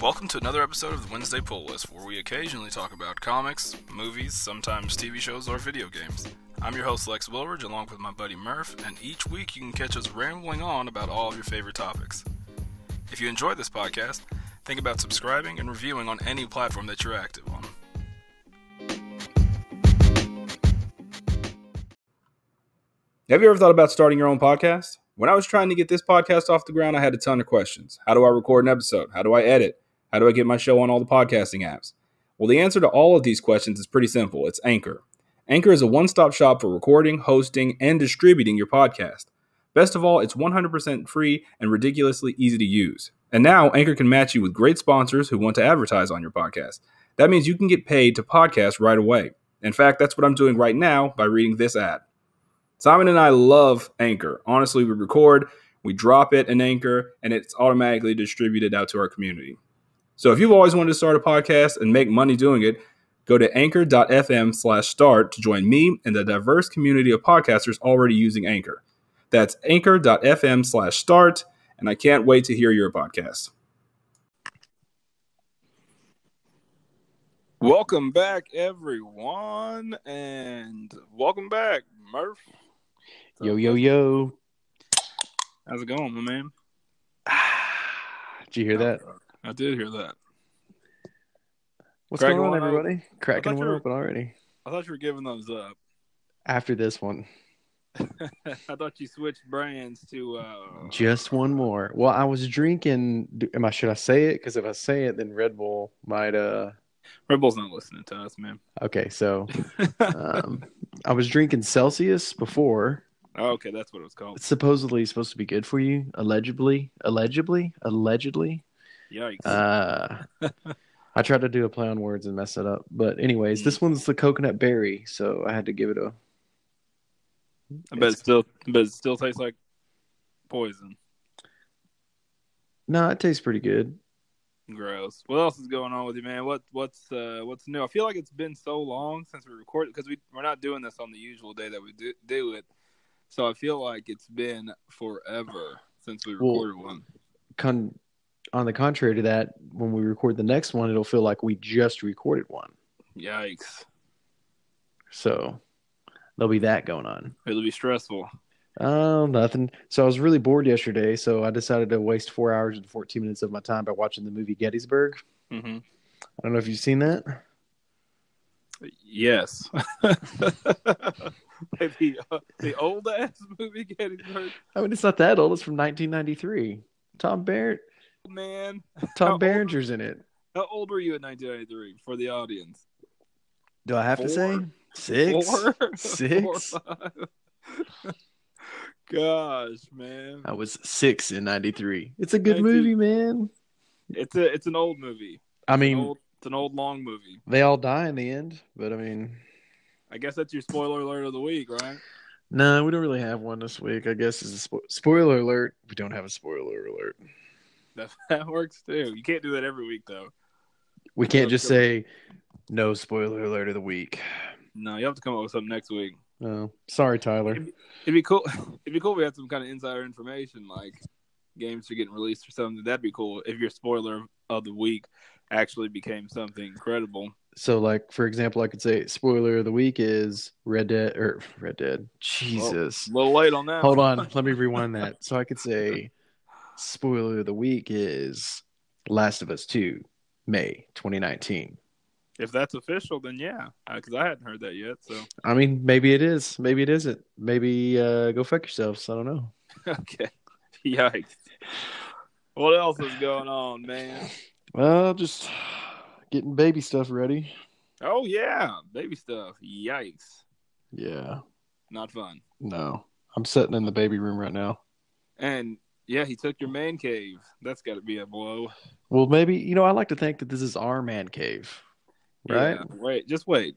Welcome to another episode of the Wednesday Pull List, where we occasionally talk about comics, movies, sometimes TV shows, or video games. I'm your host, Lex Wilridge, along with my buddy Murph, and each week you can catch us rambling on about all of your favorite topics. If you enjoy this podcast, think about subscribing and reviewing on any platform that you're active on. Have you ever thought about starting your own podcast? When I was trying to get this podcast off the ground, I had a ton of questions. How do I record an episode? How do I edit? How do I get my show on all the podcasting apps? Well, the answer to all of these questions is pretty simple it's Anchor. Anchor is a one stop shop for recording, hosting, and distributing your podcast. Best of all, it's 100% free and ridiculously easy to use. And now, Anchor can match you with great sponsors who want to advertise on your podcast. That means you can get paid to podcast right away. In fact, that's what I'm doing right now by reading this ad. Simon and I love Anchor. Honestly, we record, we drop it in Anchor, and it's automatically distributed out to our community. So if you've always wanted to start a podcast and make money doing it, go to anchor.fm slash start to join me and the diverse community of podcasters already using Anchor. That's anchor.fm slash start, and I can't wait to hear your podcast. Welcome back, everyone, and welcome back, Murph. Yo, yo, yo. How's it going, my man? Did you hear that? I did hear that. What's Cracking going on, open. everybody? Cracking thought one were- open already. I thought you were giving those up. After this one, I thought you switched brands to. uh just one more. Well, I was drinking. Am I? Should I say it? Because if I say it, then Red Bull might. Uh. Red Bull's not listening to us, man. Okay, so um, I was drinking Celsius before. Oh, okay, that's what it was called. It's supposedly supposed to be good for you. Allegedly, allegedly, allegedly. Yikes! Uh, I tried to do a play on words and mess it up. But anyways, this one's the coconut berry, so I had to give it a. I bet it still, I bet it still tastes like poison. No, it tastes pretty good. Gross. What else is going on with you, man? What what's uh what's new? I feel like it's been so long since we recorded because we we're not doing this on the usual day that we do, do it. So I feel like it's been forever since we Well- recorded one. Con- on the contrary to that, when we record the next one, it'll feel like we just recorded one. Yikes! So there'll be that going on. It'll be stressful. Oh, nothing. So I was really bored yesterday, so I decided to waste four hours and 14 minutes of my time by watching the movie Gettysburg. hmm I don't know if you've seen that. Yes. the uh, the old ass movie Gettysburg. I mean, it's not that old. It's from 1993. Tom Bar- Man, Tom Berenger's in it. how old were you in 1993 for the audience? Do I have to say six? Four? Six? Four. Gosh, man. I was six in '93. It's a good movie, man. It's a it's an old movie. I An mean, old, it's an old long movie. they all die in the end, but I mean, I guess that's your spoiler alert of the week, right? no, we don't really have one this week. I guess is a spo- spoiler alert. We don't have a spoiler alert. That, that works too. You can't do that every week though. We can't just go. say no spoiler alert of the week. No, you have to come up with something next week. Oh, sorry, Tyler. It'd be cool. It'd be cool if we had some kind of insider information, like games are getting released or something. That'd be cool if your spoiler of the week actually became something incredible. So, like for example, I could say spoiler of the week is Red Dead or Red Dead. Jesus. A little late on that. Hold on, let me rewind that. So I could say spoiler of the week is Last of Us 2, May 2019. If that's official, then yeah, because I hadn't heard that yet. So I mean, maybe it is, maybe it isn't. Maybe uh, go fuck yourselves. I don't know. okay, yikes. What else is going on, man? Well, just getting baby stuff ready. Oh yeah, baby stuff. Yikes, Yeah, not fun. no, I'm sitting in the baby room right now. And yeah, he took your man cave. That's got to be a blow, Well, maybe you know I like to think that this is our man cave, right? Yeah, wait, just wait.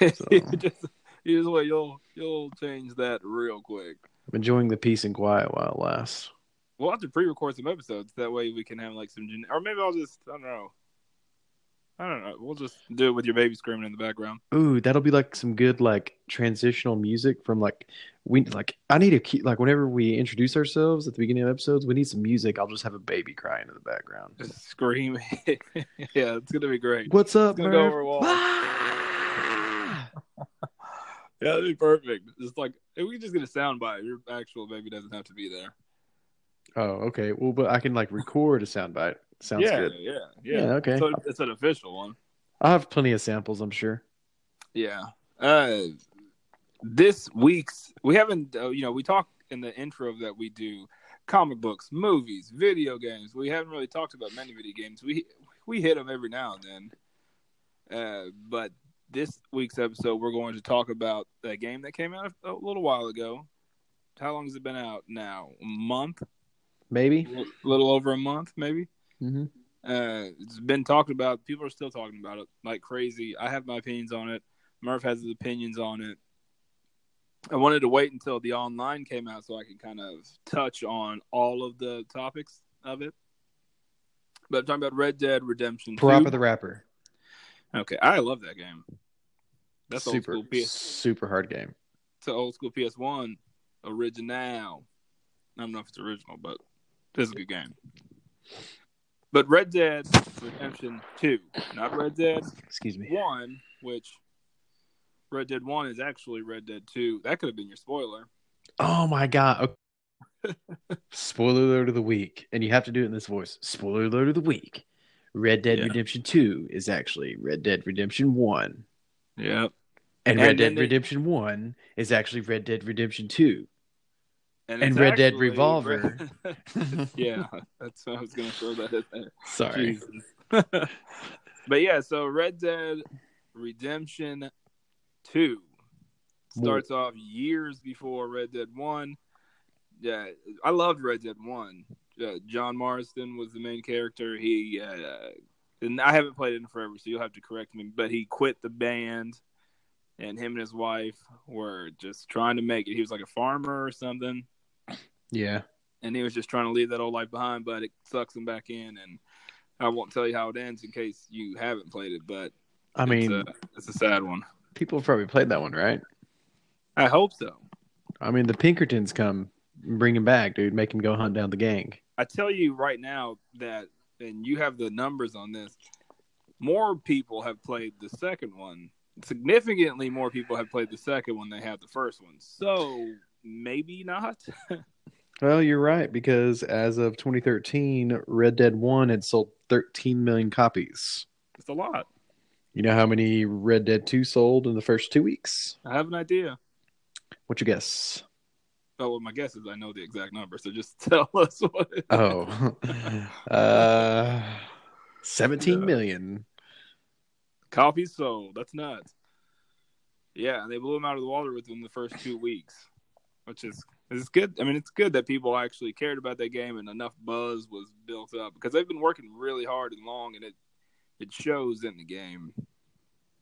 So- just just wait. You'll you'll change that real quick. I'm enjoying the peace and quiet while it lasts. We'll have to pre-record some episodes. That way we can have like some, gen- or maybe I'll just I don't know. I don't know. We'll just do it with your baby screaming in the background. Ooh, that'll be like some good like transitional music from like we like I need to keep like whenever we introduce ourselves at the beginning of episodes, we need some music. I'll just have a baby crying in the background. Just screaming. yeah, it's gonna be great. What's up, It's gonna go over wall. Ah! Yeah, that'd be perfect. Just like we just get a sound bite, your actual baby doesn't have to be there. Oh, okay. Well, but I can like record a soundbite. Sounds yeah, good. yeah, yeah, Yeah, okay. So it's an official one. I have plenty of samples, I'm sure. Yeah. Uh, this week's we haven't uh, you know we talk in the intro that we do comic books, movies, video games. We haven't really talked about many video games. We we hit them every now and then. Uh, but this week's episode, we're going to talk about a game that came out a little while ago. How long has it been out now? A month? Maybe. A little over a month, maybe. Hmm Uh, it's been talked about. People are still talking about it like crazy. I have my opinions on it. Murph has his opinions on it. I wanted to wait until the online came out so I could kind of touch on all of the topics of it. But I'm talking about Red Dead Redemption 2. Parappa the Rapper. Okay, I love that game. That's super, PS. super hard game. It's an old school PS1 original. I don't know if it's original, but it's a good game. But Red Dead Redemption 2, not Red Dead Excuse me. 1, which Red Dead 1 is actually Red Dead 2. That could have been your spoiler. Oh my god. Spoiler alert of the week. And you have to do it in this voice. Spoiler alert of the week. Red Dead Yeah. Redemption 2 is actually Red Dead Redemption 1. Yep. And, And Red Dead they- Redemption 1 is actually Red Dead Redemption 2. And, And Red Dead Revolver. yeah, that's what I was going to throw that in there. Sorry. But yeah, so Red Dead Redemption 2 starts off years before Red Dead 1. Yeah, I loved Red Dead 1. Uh, John Marston was the main character. He, uh, and I haven't played it in forever, so you'll have to correct me, but he quit the band, and him and his wife were just trying to make it. He was like a farmer or something Yeah. and he was just trying to leave that old life behind, but it sucks him back in. And I won't tell you how it ends in case you haven't played it, but I mean, it's, a, it's a sad one. people have probably played that one, right? I hope so. I mean, the Pinkertons come and bring him back, dude. Make him go hunt down the gang. I tell you right now that, and you have the numbers on this. More people have played the second one. Significantly more people have played the second one than they have the first one. So maybe not. Well, you're right because as of 2013, Red Dead 1 had sold 13 million copies. it's a lot. You know how many Red Dead 2 sold in the first two weeks? I have an idea. What you guess? Oh, well, my guess is I know the exact number. So just tell us what. It is. Oh, uh, 17 Yeah. million. Copies sold. That's nuts. Yeah, and they blew him out of the water within the first two weeks, which is is good. I mean, it's good that people actually cared about that game and enough buzz was built up because they've been working really hard and long, and it it shows in the game.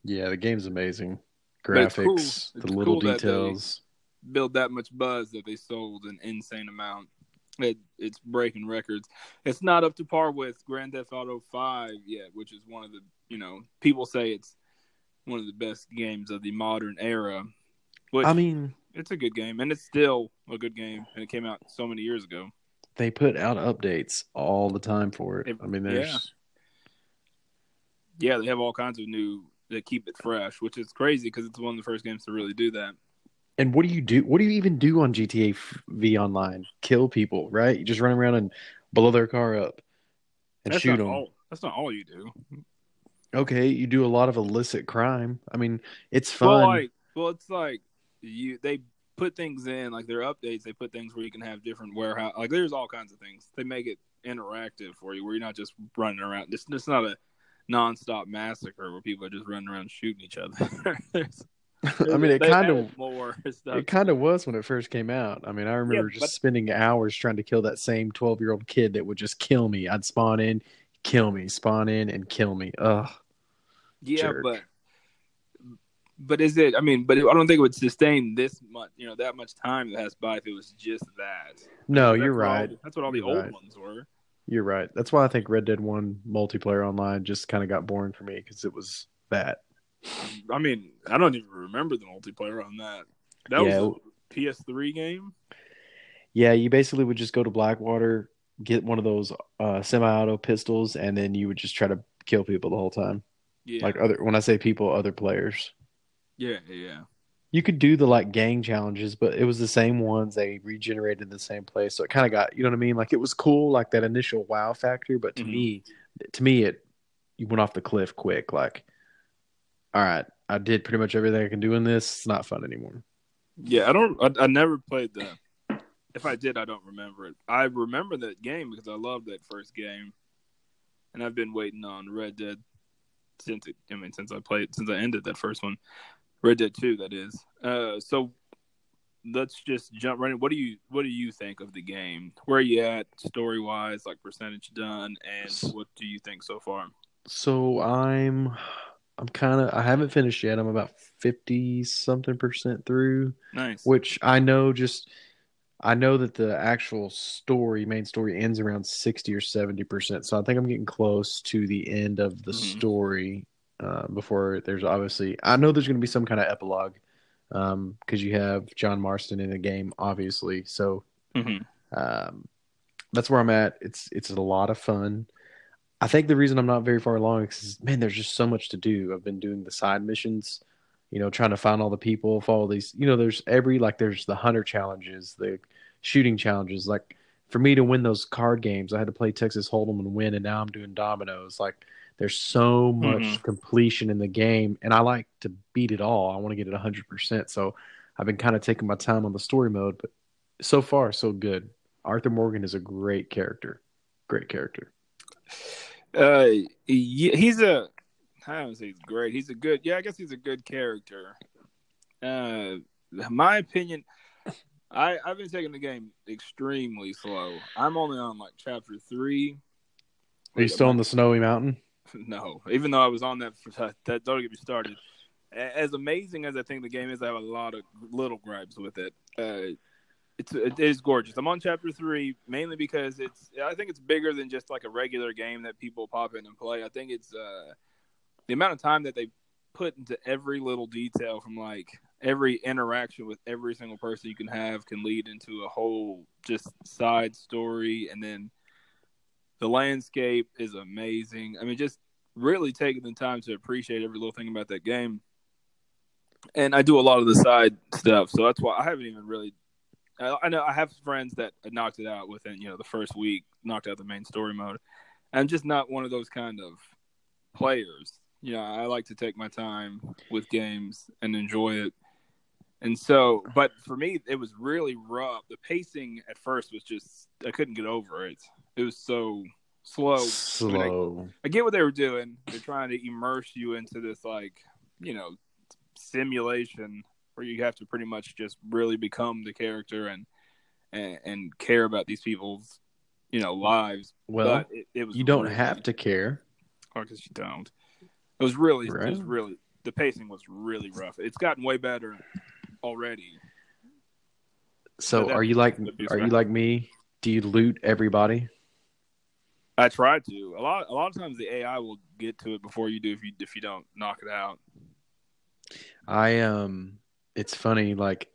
Yeah, the game's amazing. But it's cool. Graphics, the It's little cool that details. Build that much buzz that they sold an insane amount. It, it's breaking records. It's not up to par with Grand Theft Auto Five yet, which is one of the you know people say it's one of the best games of the modern era. Which, I mean, it's a good game, and it's still a good game, and it came out so many years ago. they put out updates all the time for it. It- I mean, yeah. there's Yeah, they have all kinds of new that keep it fresh, which is crazy because it's one of the first games to really do that. And what do you do? What do you even do on GTA V Online? Kill people, right? You just run around and blow their car up and That's shoot not them. all. That's not all you do. Okay, you do a lot of illicit crime. I mean, it's fun. Well, like, well, it's like you they put things in like their updates. They put things where you can have different warehouse. Like, there's all kinds of things. They make it interactive for you, where you're not just running around. It's, it's not a nonstop massacre where people are just running around shooting each other. There's- I mean, it kind of more stuff. it kind of was when it first came out. I mean, I remember Yeah, just but- spending hours trying to kill that same twelve year old kid that would just kill me. I'd spawn in, kill me, spawn in, and kill me. Ugh. Yeah, jerk. but but is it? I mean, but I don't think it would sustain this much. You know, that much time that has by if it was just that. No, you're right. all- that's what all the You're old right. ones were. You're right. That's why I think Red Dead One multiplayer online just kind of got boring for me because it was that. I mean, I don't even remember the multiplayer on that. That Yeah. was a PS3 game. Yeah, you basically would just go to Blackwater, get one of those uh, semi-auto pistols, and then you would just try to kill people the whole time. Yeah, Like other, when I say people, other players. Yeah, yeah. You could do the like gang challenges, but it was the same ones. They regenerated in the same place, so it kind of got you know what I mean. Like it was cool, like that initial wow factor. But to Mhm. me, to me, it you went off the cliff quick. Like, all right, I did pretty much everything I can do in this. It's not fun anymore. Yeah, I don't. I, I never played the. If I did, I don't remember it. I remember that game because I loved that first game, and I've been waiting on Red Dead since it, I mean since I played since I ended that first one, Red Dead Two. That is. Uh, so let's just jump right in. What do you What do you think of the game? Where are you at story wise, like percentage done, and what do you think so far? So I'm, I'm kind of I haven't finished yet. I'm about fifty something percent through. Nice. which I know just I know that the actual story, main story, ends around sixty or seventy percent. So I think I'm getting close to the end of the Mhm. story uh, before there's obviously I know there's going to be some kind of epilogue because you have John Marston in the game, obviously. So Mhm. um, that's where I'm at. It's it's a lot of fun. I think the reason I'm not very far along is man, there's just so much to do. I've been doing the side missions, you know, trying to find all the people, follow these. You know, there's every like there's the hunter challenges, the shooting challenges. Like for me to win those card games, I had to play Texas Hold'em and win, and now I'm doing dominoes. Like there's so much Mhm. completion in the game, and I like to beat it all. I want to get it 100. percent So I've been kind of taking my time on the story mode, but so far so good. Arthur Morgan is a great character. Great character. Uh, he's a. I don't say he's great. He's a good. Yeah, I guess he's a good character. Uh, my opinion. I I've been taking the game extremely slow. I'm only on like chapter three. Are you still on the snowy mountain? No, even though I was on that, for, that don't get me started. As amazing as I think the game is, I have a lot of little gripes with it. Uh, it's it is gorgeous. I'm on chapter three mainly because it's I think it's bigger than just like a regular game that people pop in and play. I think it's uh, the amount of time that they put into every little detail from like every interaction with every single person you can have can lead into a whole just side story and then the landscape is amazing. I mean, just really taking the time to appreciate every little thing about that game. And I do a lot of the side stuff, so that's why I haven't even really. I, I know I have friends that knocked it out within you know the first week, knocked out the main story mode. I'm just not one of those kind of players. You know, I like to take my time with games and enjoy it. And so, but for me, it was really rough. The pacing at first was just, I couldn't get over it. It was so slow. I, mean, I- Slow. I get what they were doing. They're trying to immerse you into this, like, you know, simulation where you have to pretty much just really become the character and and, and care about these people's, you know, lives. Well, but it, it was you don't really- have to care. Oh, because you don't. It was really, it was really, the pacing was really rough. It's gotten way better already. So, are you like are you like me? Do you loot everybody? I try to. A lot, a lot of times the AI will get to it before you do if you if you don't knock it out. I um, it's funny. Like,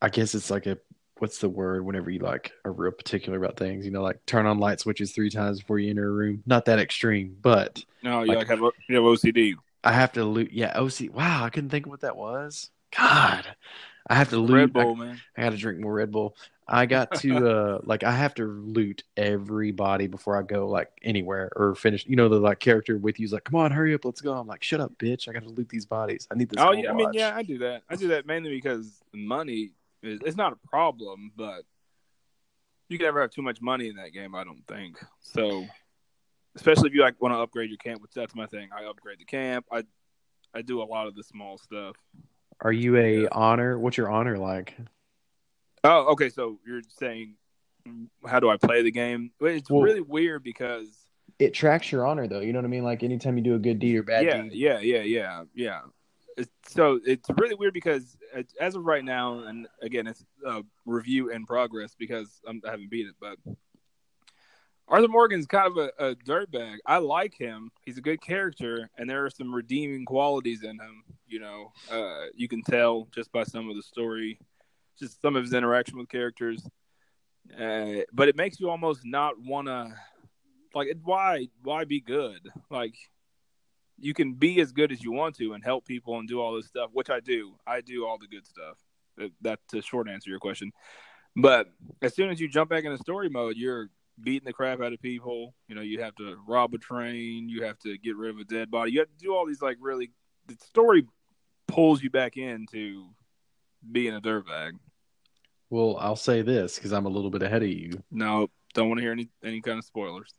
I guess it's like a what's the word? Whenever you like are real particular about things, you know, like turn on light switches three times before you enter a room. Not that extreme, but No, you Like- like, have you have OCD. I have to loot. Yeah, OC. Wow, I couldn't think of what that was. God, I have to loot. Red I- man. I got to drink more Red Bull. I got to uh like I have to loot everybody before I go like anywhere or finish. You know the like character with you's like, come on, hurry up, let's go. I'm like, shut up, bitch. I got to loot these bodies. I need this. Oh yeah, I mean yeah, I do that. I do that mainly because money is it's not a problem, but you can never have too much money in that game. I don't think so. Especially if you like want to upgrade your camp, which that's my thing. I upgrade the camp. I I do a lot of the small stuff. Are you a Yeah. honor? What's your honor like? Oh, okay. So you're saying, mm, how do I play the game? It's Well- really weird because It tracks your honor though. You know what I mean? Like anytime you do a good deed or bad yeah, deed. yeah, yeah, yeah, yeah. It's, so it's really weird because uh, as of right now, and again, it's a review in progress because I'm, I haven't beat it, but Arthur Morgan's kind of a, a dirtbag. I like him. He's a good character, and there are some redeeming qualities in him. You know, uh, you can tell just by some of the story, just some of his interaction with characters. Uh, but it makes you almost not want to, like, why why be good? Like, you can be as good as you want to and help people and do all this stuff, which I do. I do all the good stuff. That's the short answer to your question. But as soon as you jump back into story mode, you're beating the crap out of people. You know, you have to rob a train, you have to get rid of a dead body. You have to do all these like really the story pulls you back into being a dirtbag. Well, I'll say this because I'm a little bit ahead of you. No, don't want to hear any any kind of spoilers.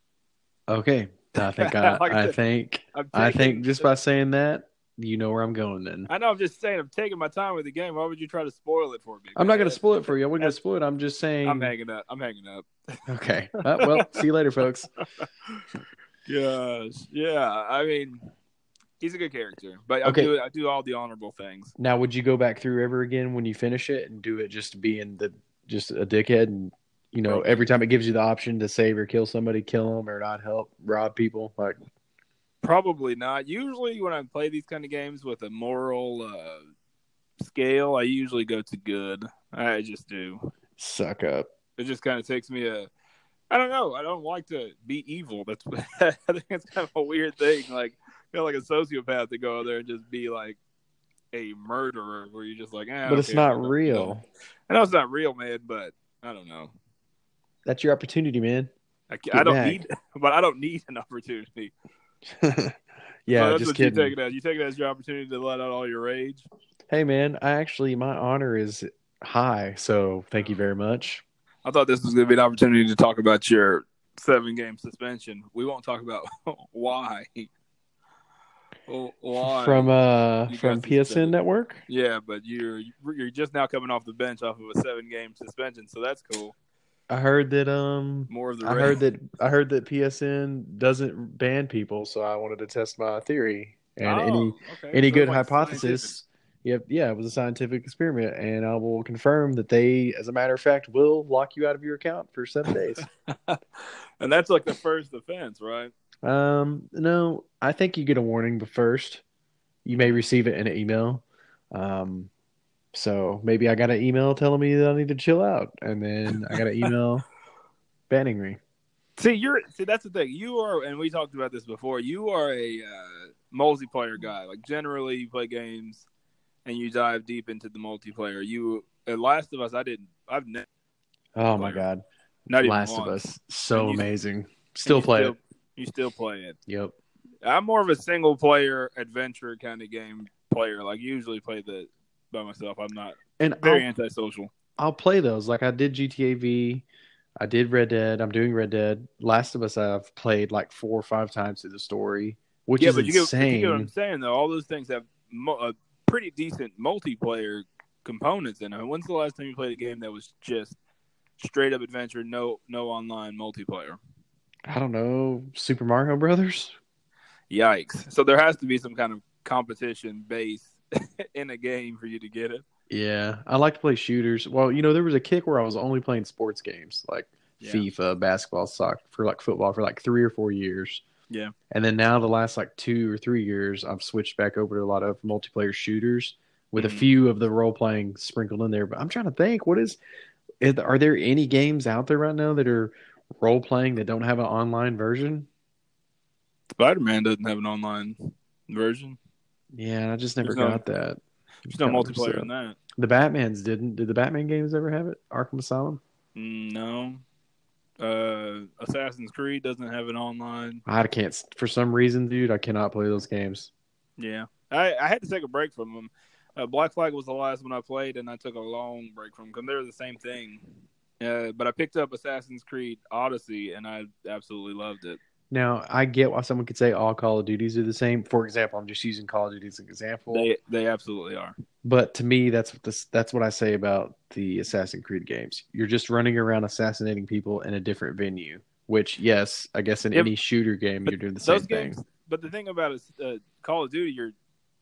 Okay, I think I, like I think I think just by saying that, you know where I'm going. Then I know. I'm just saying. I'm taking my time with the game. Why would you try to spoil it for me? I'm not going to spoil it for you. I'm going to spoil it. I'm just saying. I'm hanging up. I'm hanging up. Okay. Uh, well, see you later, folks. Gosh, yeah. I mean, he's a good character, but okay. I do I do all the honorable things. Now, would you go back through ever again when you finish it and do it just being the just a dickhead and you know every time it gives you the option to save or kill somebody, kill them or not help, rob people, like Probably not. Usually, when I play these kind of games with a moral uh, scale, I usually go to good. I just do. Suck up. It just kind of takes me a. I don't know. I don't like to be evil. That's I think it's kind of a weird thing. Like feel like a sociopath to go out there and just be like a murderer, where you're just like, eh, but it's not real. I know it's not real, man. But I don't know. That's your opportunity, man. I, I don't back. need, but I don't need an opportunity. Yeah, so just kidding. You take it as you take it as your opportunity to let out all your rage. Hey, man, I actually my honor is high, so thank you very much. I thought this was going to be an opportunity to talk about your seven game suspension. We won't talk about why. why from uh from PSN Network? Yeah, but you're you're just now coming off the bench off of a seven game suspension, so that's cool. I heard that um more of the I heard that I heard that PSN doesn't ban people, so I wanted to test my theory and oh, any okay. any so good hypothesis. Yeah, yeah, it was a scientific experiment, and I will confirm that they, as a matter of fact, will lock you out of your account for seven days. and that's like the first offense, right? Um, no, I think you get a warning, but first, you may receive it in an email. Um, so maybe I got an email telling me that I need to chill out, and then I got an email banning me. See, you're see that's the thing. You are, and we talked about this before. You are a uh, multiplayer guy. Like generally, you play games and you dive deep into the multiplayer. You, at Last of Us, I didn't. I've never. Oh my god! Not Last of Us, so you, amazing. Still play still, it. You still play it. Yep. I'm more of a single player adventure kind of game player. Like usually play the by myself. I'm not and very I'll, antisocial. I'll play those. Like I did GTA V. I did Red Dead. I'm doing Red Dead. Last of Us, I've played like four or five times through the story, which yeah, is but you insane. Get, you get what I'm saying though. All those things have mo- a pretty decent multiplayer components in it. When's the last time you played a game that was just straight up adventure, no no online multiplayer? I don't know. Super Mario Brothers. Yikes! So there has to be some kind of competition base in a game for you to get it. Yeah, I like to play shooters. Well, you know, there was a kick where I was only playing sports games like yeah. FIFA, basketball, soccer, for like football for like three or four years. Yeah. And then now the last like two or three years, I've switched back over to a lot of multiplayer shooters with mm-hmm. a few of the role playing sprinkled in there. But I'm trying to think, what is, are there any games out there right now that are role playing that don't have an online version? Spider Man doesn't have an online version. Yeah, I just never there's got that. There's no multiplayer in that. The Batman's didn't. Did the Batman games ever have it? Arkham Asylum? Mm, no. Uh, Assassin's Creed doesn't have it online. I can't. For some reason, dude, I cannot play those games. Yeah, I, I had to take a break from them. Uh, Black Flag was the last one I played, and I took a long break from them because they're the same thing. Uh, but I picked up Assassin's Creed Odyssey, and I absolutely loved it. Now, I get why someone could say all Call of Duties are the same. For example, I'm just using Call of Duty as an example. They they absolutely are. But to me, that's what this, that's what I say about the Assassin's Creed games. You're just running around assassinating people in a different venue. Which, yes, I guess in any shooter game, you're doing the same games, thing. But the thing about it, uh, Call of Duty, you're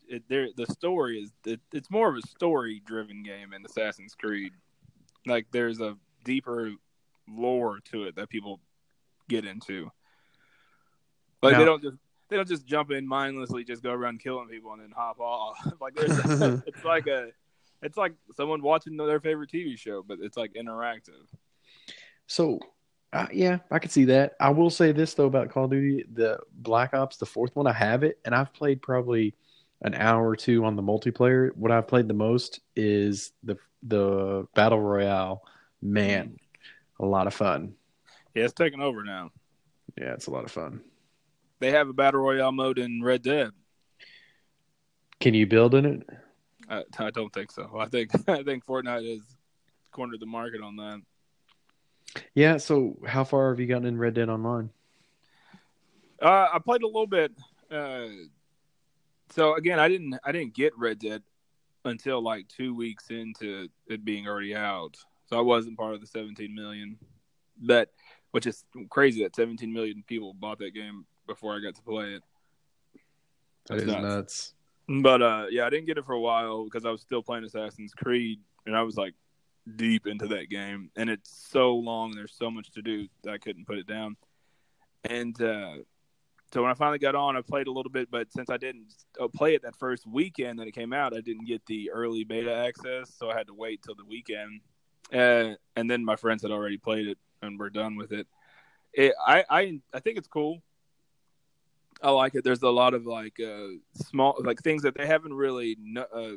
it, the story is it, it's more of a story driven game in Assassin's Creed. Like there's a deeper lore to it that people get into. Like Now- they don't just they don't just jump in mindlessly, just go around killing people and then hop off. like there's, it's like a it's like someone watching their favorite TV show, but it's like interactive. So, uh, yeah, I could see that. I will say this though about Call of Duty: the Black Ops, the fourth one, I have it, and I've played probably an hour or two on the multiplayer. What I've played the most is the the battle royale. Man, a lot of fun. Yeah, it's taking over now. Yeah, it's a lot of fun. They have a battle royale mode in Red Dead. Can you build in it? I, I don't think so. I think I think Fortnite has cornered the market on that. Yeah. So, how far have you gotten in Red Dead Online? Uh, I played a little bit. Uh, so again, I didn't I didn't get Red Dead until like two weeks into it being already out. So I wasn't part of the 17 million that, which is crazy that 17 million people bought that game before I got to play it. That That's is nuts. nuts. But uh, yeah, I didn't get it for a while because I was still playing Assassin's Creed, and I was like deep into that game, and it's so long. There's so much to do that I couldn't put it down. And uh, so when I finally got on, I played a little bit, but since I didn't uh, play it that first weekend that it came out, I didn't get the early beta access, so I had to wait till the weekend. Uh, and then my friends had already played it, and we're done with it. it I, I I think it's cool. I like it. There's a lot of like uh, small like things that they haven't really uh,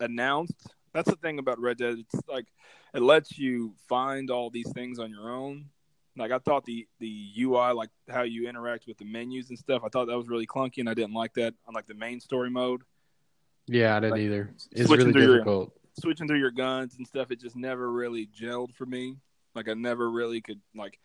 announced. That's the thing about Red Dead. It's like it lets you find all these things on your own. Like I thought the the UI, like how you interact with the menus and stuff, I thought that was really clunky, and I didn't like that on like the main story mode. Yeah, I didn't Like, either. It's really through your- difficult. Switching through your guns and stuff, it just never really gelled for me. Like I never really could like.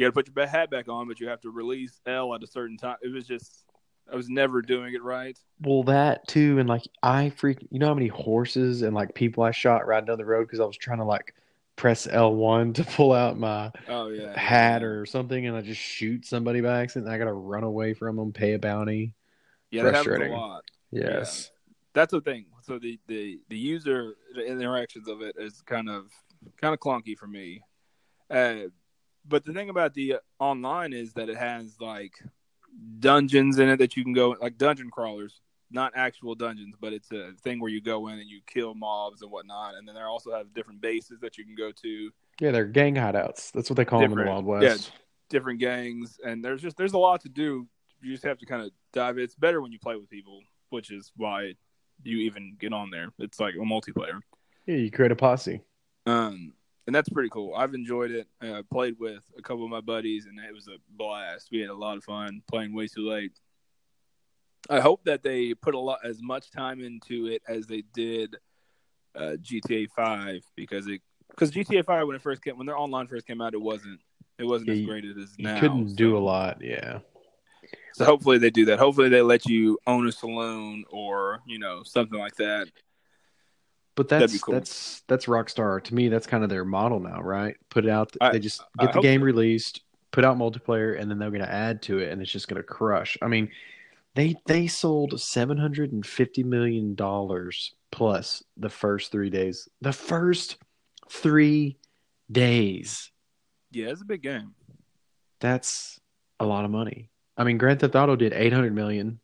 You got to put your hat back on, but you have to release L at a certain time. It was just I was never doing it right. Well, that too, and like I freak. You know how many horses and like people I shot riding down the road because I was trying to like press L one to pull out my Oh yeah, hat or something, and I just shoot somebody by accident. And I got to run away from them, pay a bounty. yeah, that happens a lot. Yes. That's the thing. So the the the user the interactions of it is kind of kind of clunky for me. Uh, but the thing about the uh, online is that it has like dungeons in it that you can go like dungeon crawlers, not actual dungeons, but it's a thing where you go in and you kill mobs and whatnot. And then they also have different bases that you can go to. Yeah, they're gang hideouts. That's what they call them in the Different- Wild yeah. West. different gangs and there's just there's a lot to do you just have to kind of dive it's better when you play with people which is why you even get on there it's like a multiplayer Yeah, you create a posse. um and that's pretty cool i've enjoyed it uh, played with a couple of my buddies and it was a blast we had a lot of fun playing way too late i hope that they put a lot as much time into it as they did uh, gta 5 because it because gta 5 when it first came when their online first came out it wasn't it wasn't Yeah, as great as it is You now couldn't do a lot. Yeah. so hopefully they do that. Hopefully they let you own a saloon or you know something like that. But that's cool. that's that's Rockstar to me. That's kind of their model now, right? Put it out. I- they just I get the game so. released, put out multiplayer, and then they're going to add to it, and it's just going to crush. I mean, they they sold seven hundred and fifty million dollars plus the first three days. The first three days. Yeah, it's a big game. That's a lot of money. I mean, Grand Theft Auto did eight hundred million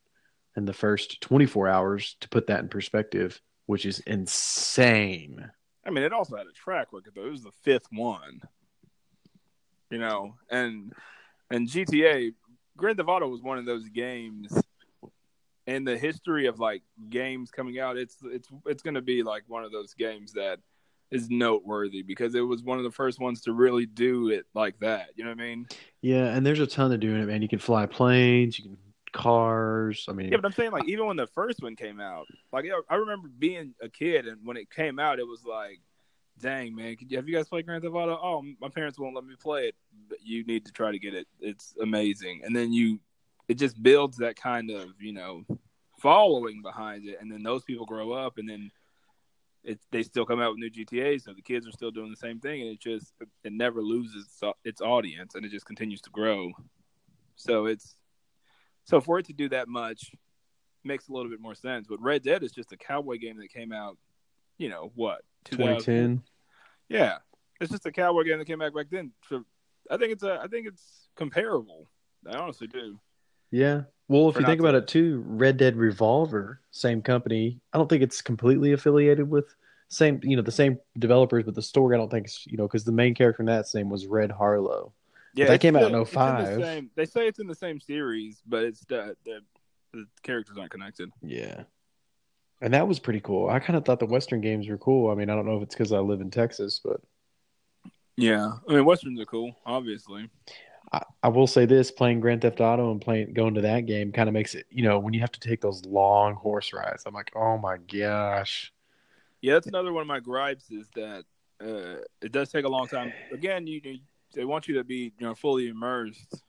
in the first twenty four hours. To put that in perspective, which is insane. I mean, it also had a track record though. It was the fifth one. You know, and and GTA Grand Theft Auto was one of those games in the history of like games coming out. It's it's it's going to be like one of those games that is noteworthy because it was one of the first ones to really do it like that. You know what I mean? Yeah, and there's a ton of doing it, man. You can fly planes, you can cars. I mean, Yeah, but I'm saying like even when the first one came out, like I remember being a kid and when it came out, it was like, dang man, you, have you guys played Grand Theft Auto? Oh, my parents won't let me play it, but you need to try to get it. It's amazing, and then you, it just builds that kind of you know following behind it, and then those people grow up, and then. It, they still come out with new GTA, so the kids are still doing the same thing, and it just it never loses its audience, and it just continues to grow. So it's so for it to do that much makes a little bit more sense. But Red Dead is just a cowboy game that came out, you know what, 2010. Yeah, it's just a cowboy game that came out back then. So I think it's a. I think it's comparable. I honestly do. Yeah. Well, if you think about to- it too, Red Dead Revolver, same company. I don't think it's completely affiliated with same, you know, the same developers, but the story I don't think is, you know, because the main character in that name was Red Harlow. Yeah, it's came out in the- it's 05. the same- they say it's in the same series, but it's the the, the characters aren't connected. Yeah. And that was pretty cool. I kind of thought the Western games were cool. I mean, I don't know if it's because I live in Texas, but Yeah, I mean westerns are cool, obviously. I, I will say this: playing Grand Theft Auto and playing going to that game kind of makes it, you know, when you have to take those long horse rides. I'm like, oh my gosh. Yeah, that's another one of my gripes is that uh, it does take a long time. Again, you you- they want you to be you know fully immersed,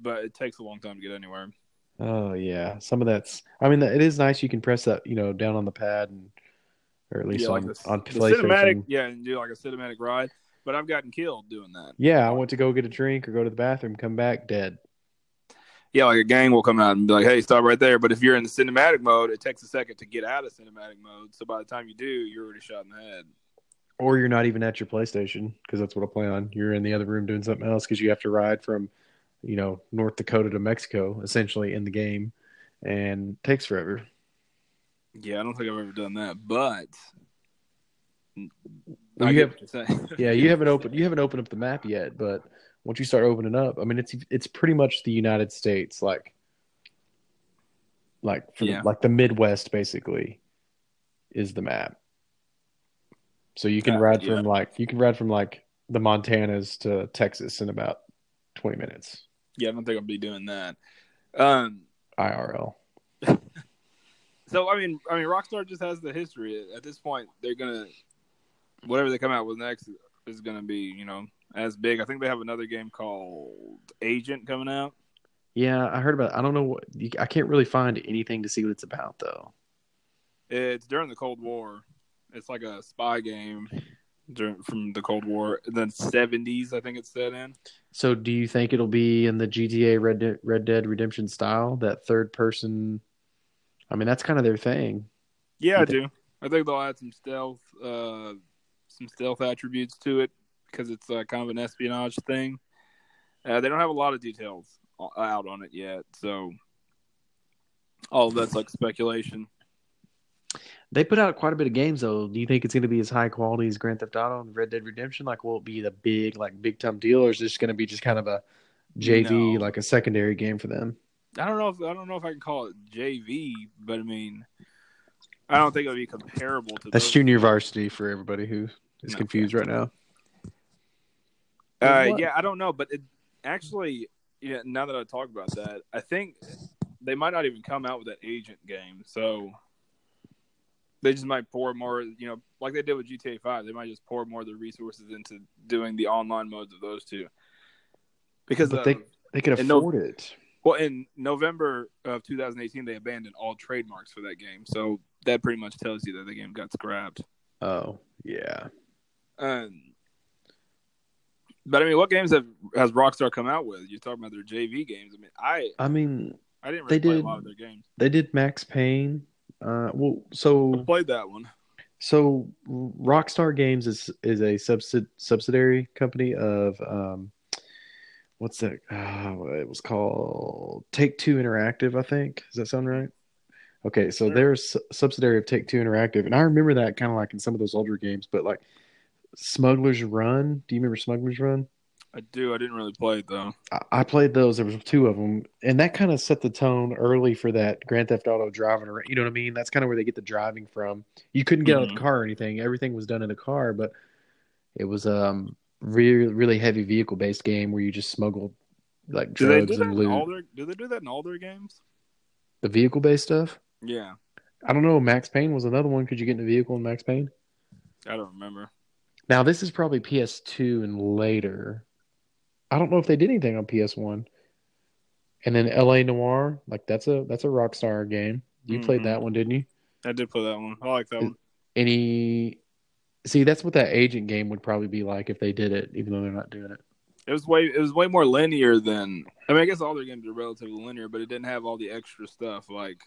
but it takes a long time to get anywhere. Oh yeah, some of that's. I mean, it is nice. You can press that, you know, down on the pad, and or at least yeah, on like the, on the cinematic, yeah, and do like a cinematic ride. But I've gotten killed doing that. Yeah, I went to go get a drink or go to the bathroom, come back dead. Yeah, like a gang will come out and be like, "Hey, stop right there." But if you're in the cinematic mode, it takes a second to get out of cinematic mode. So by the time you do, you're already shot in the head. Or you're not even at your PlayStation because that's what I play on. You're in the other room doing something else because you have to ride from, you know, North Dakota to Mexico essentially in the game, and takes forever. Yeah, I don't think I've ever done that, but I you have, what you're saying. yeah, you haven't opened you haven't opened up the map yet, but once you start opening up, I mean, it's it's pretty much the United States, like, like for Yeah. the, like the Midwest, basically, is the map. So you can Uh, ride yeah. from like you can ride from like the Montanas to Texas in about twenty minutes yeah, I don't think I'll be doing that. Um, IRL. so I mean, I mean, Rockstar just has the history. At this point, they're gonna whatever they come out with next is gonna be, you know, as big. I think they have another game called Agent coming out. Yeah, I heard about. I don't know what you, I can't really find anything to see what it's about though. It's during the Cold War. It's like a spy game during from the Cold War, then seventies. I think it's set in. So, do you think it'll be in the GTA Red Dead, Red Dead Redemption style, that third person? I mean, that's kind of their thing. Yeah, I do. I think they'll add some stealth, uh, some stealth attributes to it because it's uh, kind of an espionage thing. Uh, they don't have a lot of details out on it yet, so all of that's like speculation. They put out quite a bit of games though. Do you think it's going to be as high quality as Grand Theft Auto and Red Dead Redemption? Like, will it be the big, like, big time deal, or is this going to be just kind of a JV, No. like a secondary game for them? I don't know if I don't know if I can call it JV, but I mean, I don't think it'll be comparable to That's those. junior varsity for everybody who is No, confused right now. Uh, yeah, I don't know, but it actually, yeah. Now that I talk about that, I think they might not even come out with that agent game. So they just might pour more, you know, like they did with GTA Five. They might just pour more of the resources into doing the online modes of those two. Because But they they could and no- afford it. well, in November of 2018, they abandoned all trademarks for that game. So that pretty much tells you that the game got scrapped. Oh yeah. Um, but I mean, what games have has Rockstar come out with? You're talking about their JV games. I mean, I I mean, I didn't They really play did- a lot of their games. they did Max Payne. Uh, well, I so played that one. so Rockstar Games is is a subsid, subsidiary company of um, what's that? Uh, it was called Take Two Interactive, I think. Does that sound right? Okay, so Sure. they're a subsidiary of Take Two Interactive, and I remember that kind of like in some of those older games, but like Smuggler's Run. Do you remember Smuggler's Run? I do. I didn't really play it though. I- I played those. There was two of them, and that kind of set the tone early for that Grand Theft Auto driving around. You know what I mean? That's kind of where they get the driving from. You couldn't get out of the car or anything. Everything was done in the car, but it was um really really heavy vehicle based game where you just smuggled like Do they drugs do and loot. all their? Do they do that in all their games? The vehicle based stuff. Yeah, I don't know. Max Payne was another one. Could you get in a vehicle in Max Payne? I don't remember. Now this is probably PS2 and later. I don't know if they did anything on PS1. And then LA Noire, like that's a that's a Rockstar game. You played Mhm. that one, didn't you? I did play that one. I like that Is- one. Any See, that's what that agent game would probably be like if they did it, even though they're not doing it. It was way. It was way more linear than. I mean, I guess all their games are relatively linear, but it didn't have all the extra stuff. Like,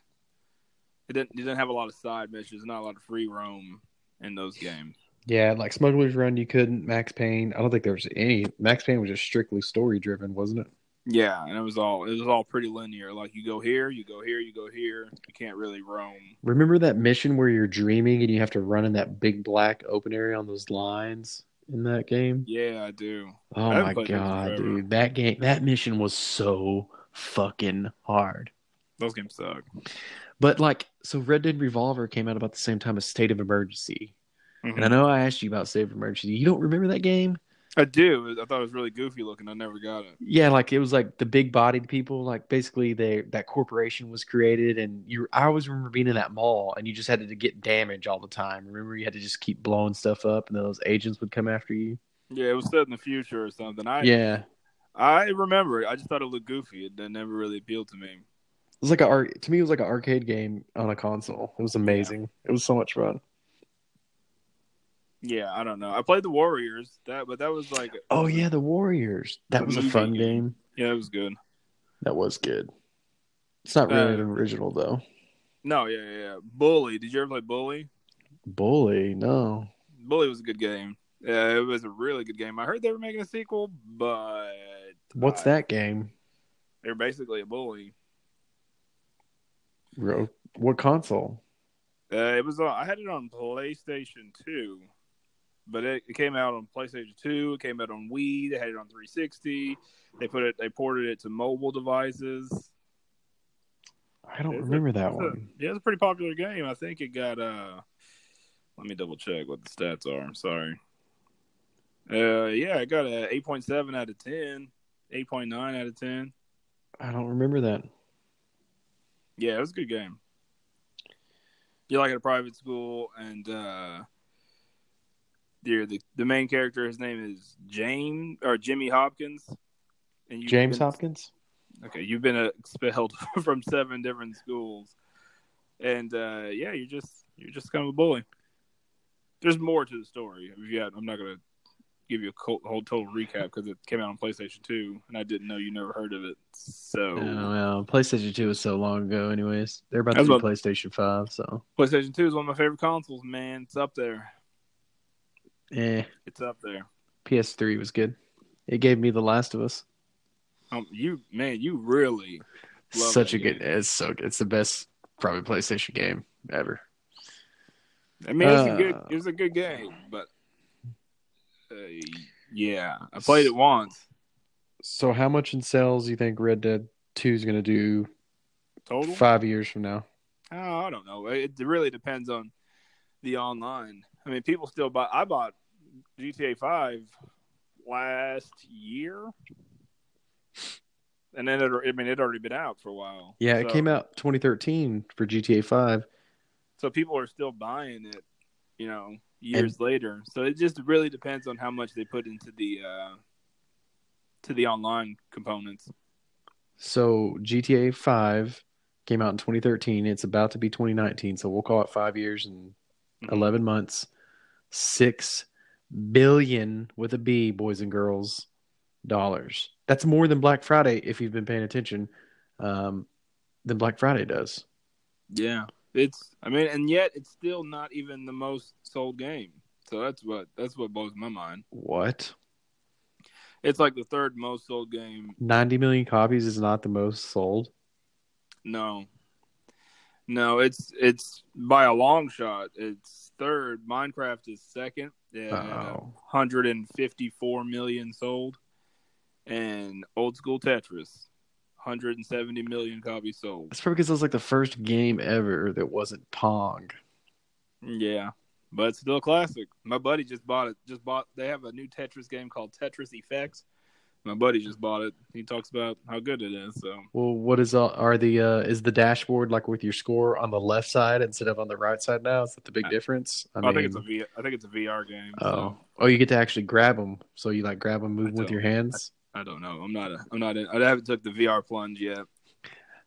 it didn't. It didn't have a lot of side missions, not a lot of free roam in those games. Yeah, like Smuggler's Run, you couldn't. Max Payne, I don't think there was any. Max Payne was just strictly story driven, wasn't it? Yeah, and it was all it was all pretty linear. Like you go here, you go here, you go here. You can't really roam. Remember that mission where you're dreaming and you have to run in that big black open area on those lines in that game? Yeah, I do. Oh I my played that in god, dude. That game that mission was so fucking hard. Those games suck. But like so Red Dead Revolver came out about the same time as State of Emergency. Mhm. And I know I asked you about of Emergency. You don't remember that game? I do. I thought it was really goofy looking. I never got it. Yeah, like it was like the big bodied people, like basically they that corporation was created and you I always remember being in that mall and you just had to get damage all the time. Remember you had to just keep blowing stuff up and those agents would come after you? Yeah, it was set in the future or something. I Yeah. I remember it. I just thought it looked goofy. It never really appealed to me. It was like a to me it was like an arcade game on a console. It was amazing. It was so much fun. Yeah, I don't know. I played the Warriors. That, but that was like, Oh yeah, the Warriors. That was a fun game. yeah, it was good. That was good. It's not really Uh, an original though. No, yeah, yeah, yeah. Bully. Did you ever play Bully? Bully, no. Bully was a good game. Yeah, it was a really good game. I heard they were making a sequel, but What's I- that game? They're basically a bully. What console? Uh, it was on. I had it on PlayStation Two, but it, it came out on PlayStation Two. It came out on Wii. They had it on 360. They put it. They ported it to mobile devices. I don't Is it- remember that It's a- one. yeah, it's a pretty popular game. I think it got. uh Let me double check what the stats are. I'm sorry. Uh, yeah, it got a 8.7 out of 10, 8.9 out of 10. I don't remember that. Yeah, it was a good game. You like at a private school, and uh, you're the the main character. His name is James or Jimmy Hopkins. And you've James been- Hopkins? Okay, you've been expelled from seven different schools, and uh, yeah, you're just you're just kind of a bully. There's more to the story. If you had, I'm not gonna give you a co- whole total recap because it came out on PlayStation Two, and I didn't know you never heard of it. So Oh, well, PlayStation 2 was so long ago, anyways. They're about to do what- PlayStation 5, so. PlayStation Two is one of my favorite consoles. Man, it's up there. Eh. It's up there. PS3 was good. It gave me The Last of Us. Um, you man, you really Love Such a good. game. It's so good. It's the best, probably PlayStation game ever. I mean, it's a good. Uh, It was a good game, but uh, yeah, I played it once. So, how much in sales do you think Red Dead 2 is going to do Total? five years from now? Oh, I don't know. It really depends on the online. I mean, people still buy. I bought GTA Five last year, and then it, I mean, it already been out for a while. Yeah, it came out 2013 for GTA 5. so people are still buying it. You know, years later. So it just really depends on how much they put into the uh to the online components. So, GTA 5 came out in 2013. It's about to be 2019, so we'll call it five years and Mhm. 11 months. Six billion with a B, boys and girls, dollars. That's more than Black Friday, if you've been paying attention, um, than Black Friday does. Yeah. It's I mean, and yet it's still not even the most sold game. So that's what that's what blows my mind. What? It's like the third most sold game. 90 million copies is not the most sold. No. No, it's it's by a long shot. It's third. Minecraft is second. Yeah, Uh-oh. 154 million sold. And old school Tetris, 170 million copies sold. That's probably because it was like the first game ever that wasn't Pong. Yeah, but it's still a classic. My buddy just bought it. Just bought. They have a new Tetris game called Tetris Effects. My buddy just bought it. He talks about how good it is. So Well, what is uh, are the uh, is the dashboard like with your score on the left side instead of on the right side now? Is that the big I- difference? I, think it's a V. I think it's a VR game. oh So oh you get to actually grab them, so you like grab them, move I with your hands. I don't know. I'm not. A, I'm not. In, I haven't took the VR plunge yet.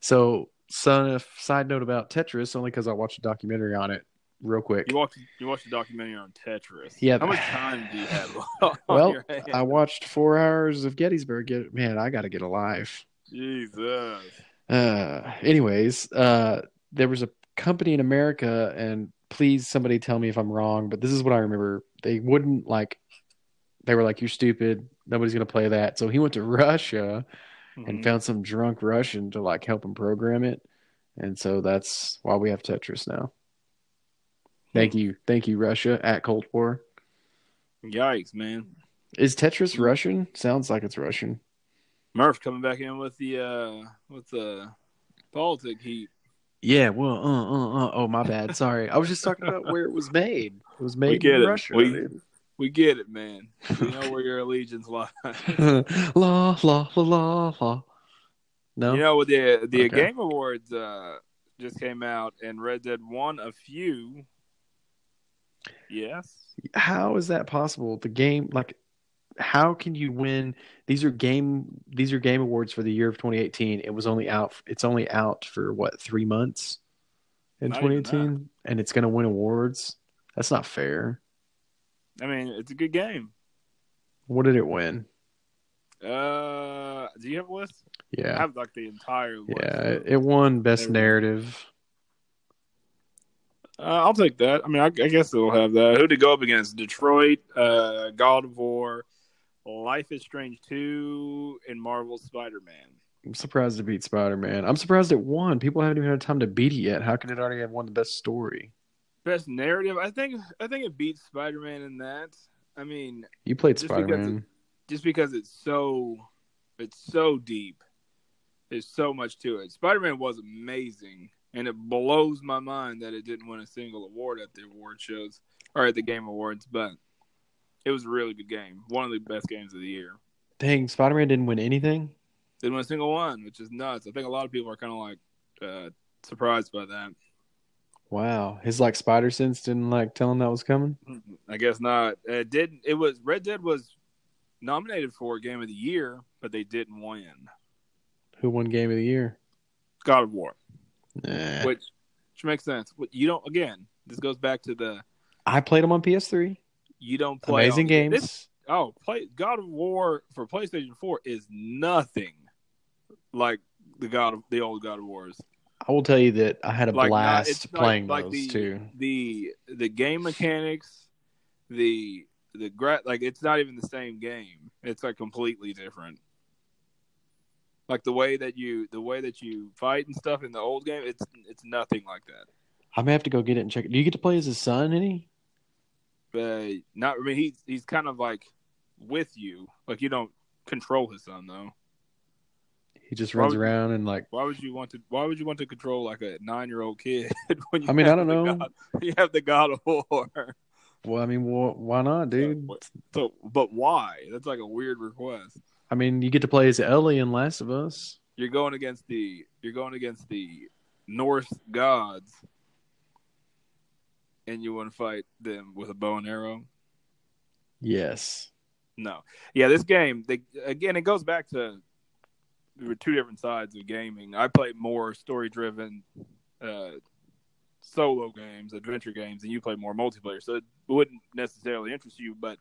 So, son, side note about Tetris, only because I watched a documentary on it, real quick. You watched. You watched a documentary on Tetris. Yeah. How much time do you have? on Well, your hands? I watched four hours of Gettysburg. Man, I got to get alive. Jesus. Uh, anyways, uh, there was a company in America, and please somebody tell me if I'm wrong, but this is what I remember. They wouldn't like they were like, You're stupid, nobody's gonna play that. So he went to Russia and Mhm. found some drunk Russian to like help him program it. And so that's why we have Tetris now. Thank you. Thank you, Russia at Cold War. Yikes, man. Is Tetris Russian? Sounds like it's Russian. Murph coming back in with the uh with the politic heat. Yeah, well, uh, uh, uh. Oh, my bad. Sorry. I was just talking about where it was made. It was made get in it. Russia. We- dude. We get it, man. We know where your allegiance lies. la, la, la, la, la. No? You know, with the the Okay. Game Awards uh, just came out, and Red Dead won a few. Yes, how is that possible? The game like how can you win? These are game these are game awards for the year of 2018 it was only out it's only out for what three months in Not 2018 and it's going to win awards? That's not fair. I mean it's a good game. what did it win? Uh, do you have a list? Yeah, I have like the entire list. yeah it, it won best narrative Uh, I'll take that. I mean, I, I guess it'll have that. Who to go up against? Detroit, uh, God of War, Life is Strange two, and Marvel Spider Man. i'm surprised it beat spider-man i'm surprised it won people haven't even had time to beat it yet how can it already have won the best story Best narrative. I think. I think it beats Spider Man in that. I mean, you played spider-man just because it's so it's so deep. There's so much to it. Spider Man was amazing, and it blows my mind that it didn't win a single award at the award shows or at the Game Awards, but it was a really good game. One of the best games of the year. dang spider-man didn't win anything Didn't win a single one, which is nuts. I think a lot of people are kind of like uh, surprised by that. Wow, his like spider sense didn't like tell him that was coming. I guess not. It did. It was Red Dead was nominated for Game of the Year, but they didn't win. Who won Game of the Year? God of War. Nah. which which makes sense. You don't again. This goes back to the I played them on PS3. you don't play Amazing on- games. This, oh, play God of War for PlayStation Four is nothing like the God of the old God of Wars. I will tell you that I had a Like blast like- playing like those the, too. The the game mechanics, the the gra- like it's not even the same game. It's like completely different. Like the way that you the way that you fight and stuff in the old game, it's it's nothing like that. I may have to go get it and check it. Do you get to play as his son any? but not. I mean, he's he's kind of like with you. Like you don't control his son though. He just runs Probably- around and like Why would you want to? Why would you want to control like a nine year old kid when you? I mean, I don't know. God, you have the God of War. well, I mean, wh- why not, dude? So, but why? That's like a weird request. I mean, you get to play as Ellie in Last of Us. You're going against the. You're going against the Norse gods, and you want to fight them with a bow and arrow. Yes. No. Yeah, this game, they, again, it goes back to there were two different sides of gaming. I play more story driven uh, solo games, adventure games, and you play more multiplayer. So it wouldn't necessarily interest you, but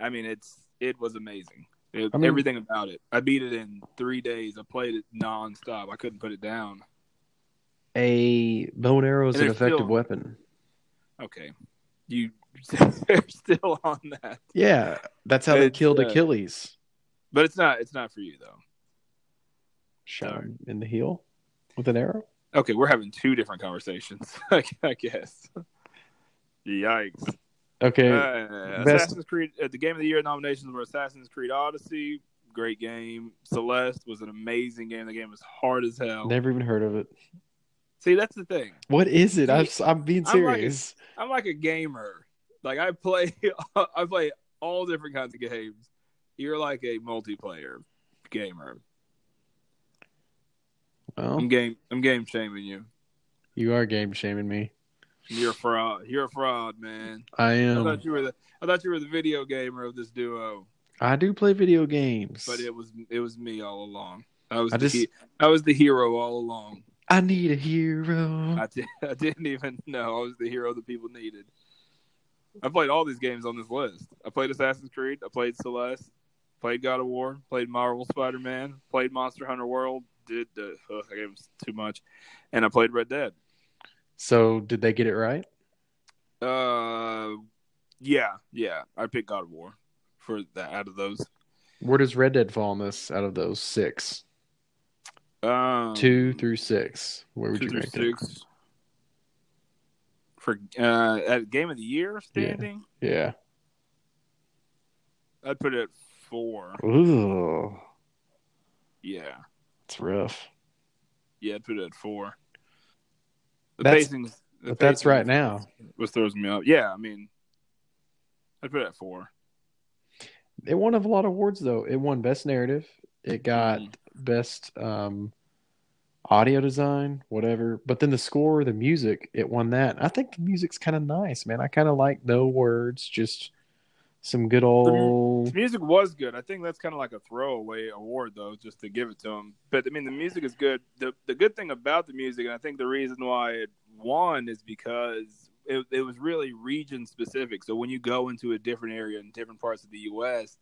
I mean, it's it was amazing. It, I mean- everything about it. I beat it in three days. I played it nonstop. I couldn't put it down. A bow and arrow is And an effective still- weapon. Okay, you they're still on that, Yeah, that's how they killed uh, Achilles. but it's not. It's not for you though. Shot him in the heel with an arrow. Okay, we're having two different conversations. I I guess. Yikes! Okay, Uh, Assassin's Creed. Uh, the Game of the Year nominations were Assassin's Creed Odyssey, great game. Celeste was an amazing game. The game was hard as hell. never even heard of it. See, that's the thing. What is it? I'm, I'm being I'm like- serious. I'm like a gamer. Like I play, I play all different kinds of games. You're like a multiplayer gamer. well, I'm game. I'm game shaming you. you are game shaming me. You're a fraud. You're a fraud, man. I am. I thought you were the. I thought you were the video gamer of this duo. I do play video games. but it was it was me all along. I was I the just- I was the hero all along. I need a hero. I, did, I didn't even know I was the hero that people needed. I played all these games on this list. I played Assassin's Creed. I played Celeste. Played God of War. Played Marvel Spider Man. Played Monster Hunter World. Did uh, that game too much, and I played Red Dead. So did they get it right? Uh, yeah, yeah. I picked God of War for that out of those. Where does Red Dead fall in this out of those six? Um, Two through six. Where would two you through rank it? six. For uh, at game of the year standing, Yeah. I'd put it at four. Ooh, Yeah, it's rough. yeah, I'd put it at four. The That's- pacing, the But that's right was- now. Was throws me up. Yeah, I mean, I'd put it at four. It won a lot of awards though. It won best narrative. It got Mhm. best um, audio design, whatever. But then the score, the music, it won that. I think the music's kind of nice, man. I kind of like no words, just some good The old. music was good. I think that's kind of like a throwaway award, though, just to give it to him. But I mean, the music is good. the The good thing about the music, and I think the reason why it won, is because it, it was really region specific. So when you go into a different area in different parts of the U.S.,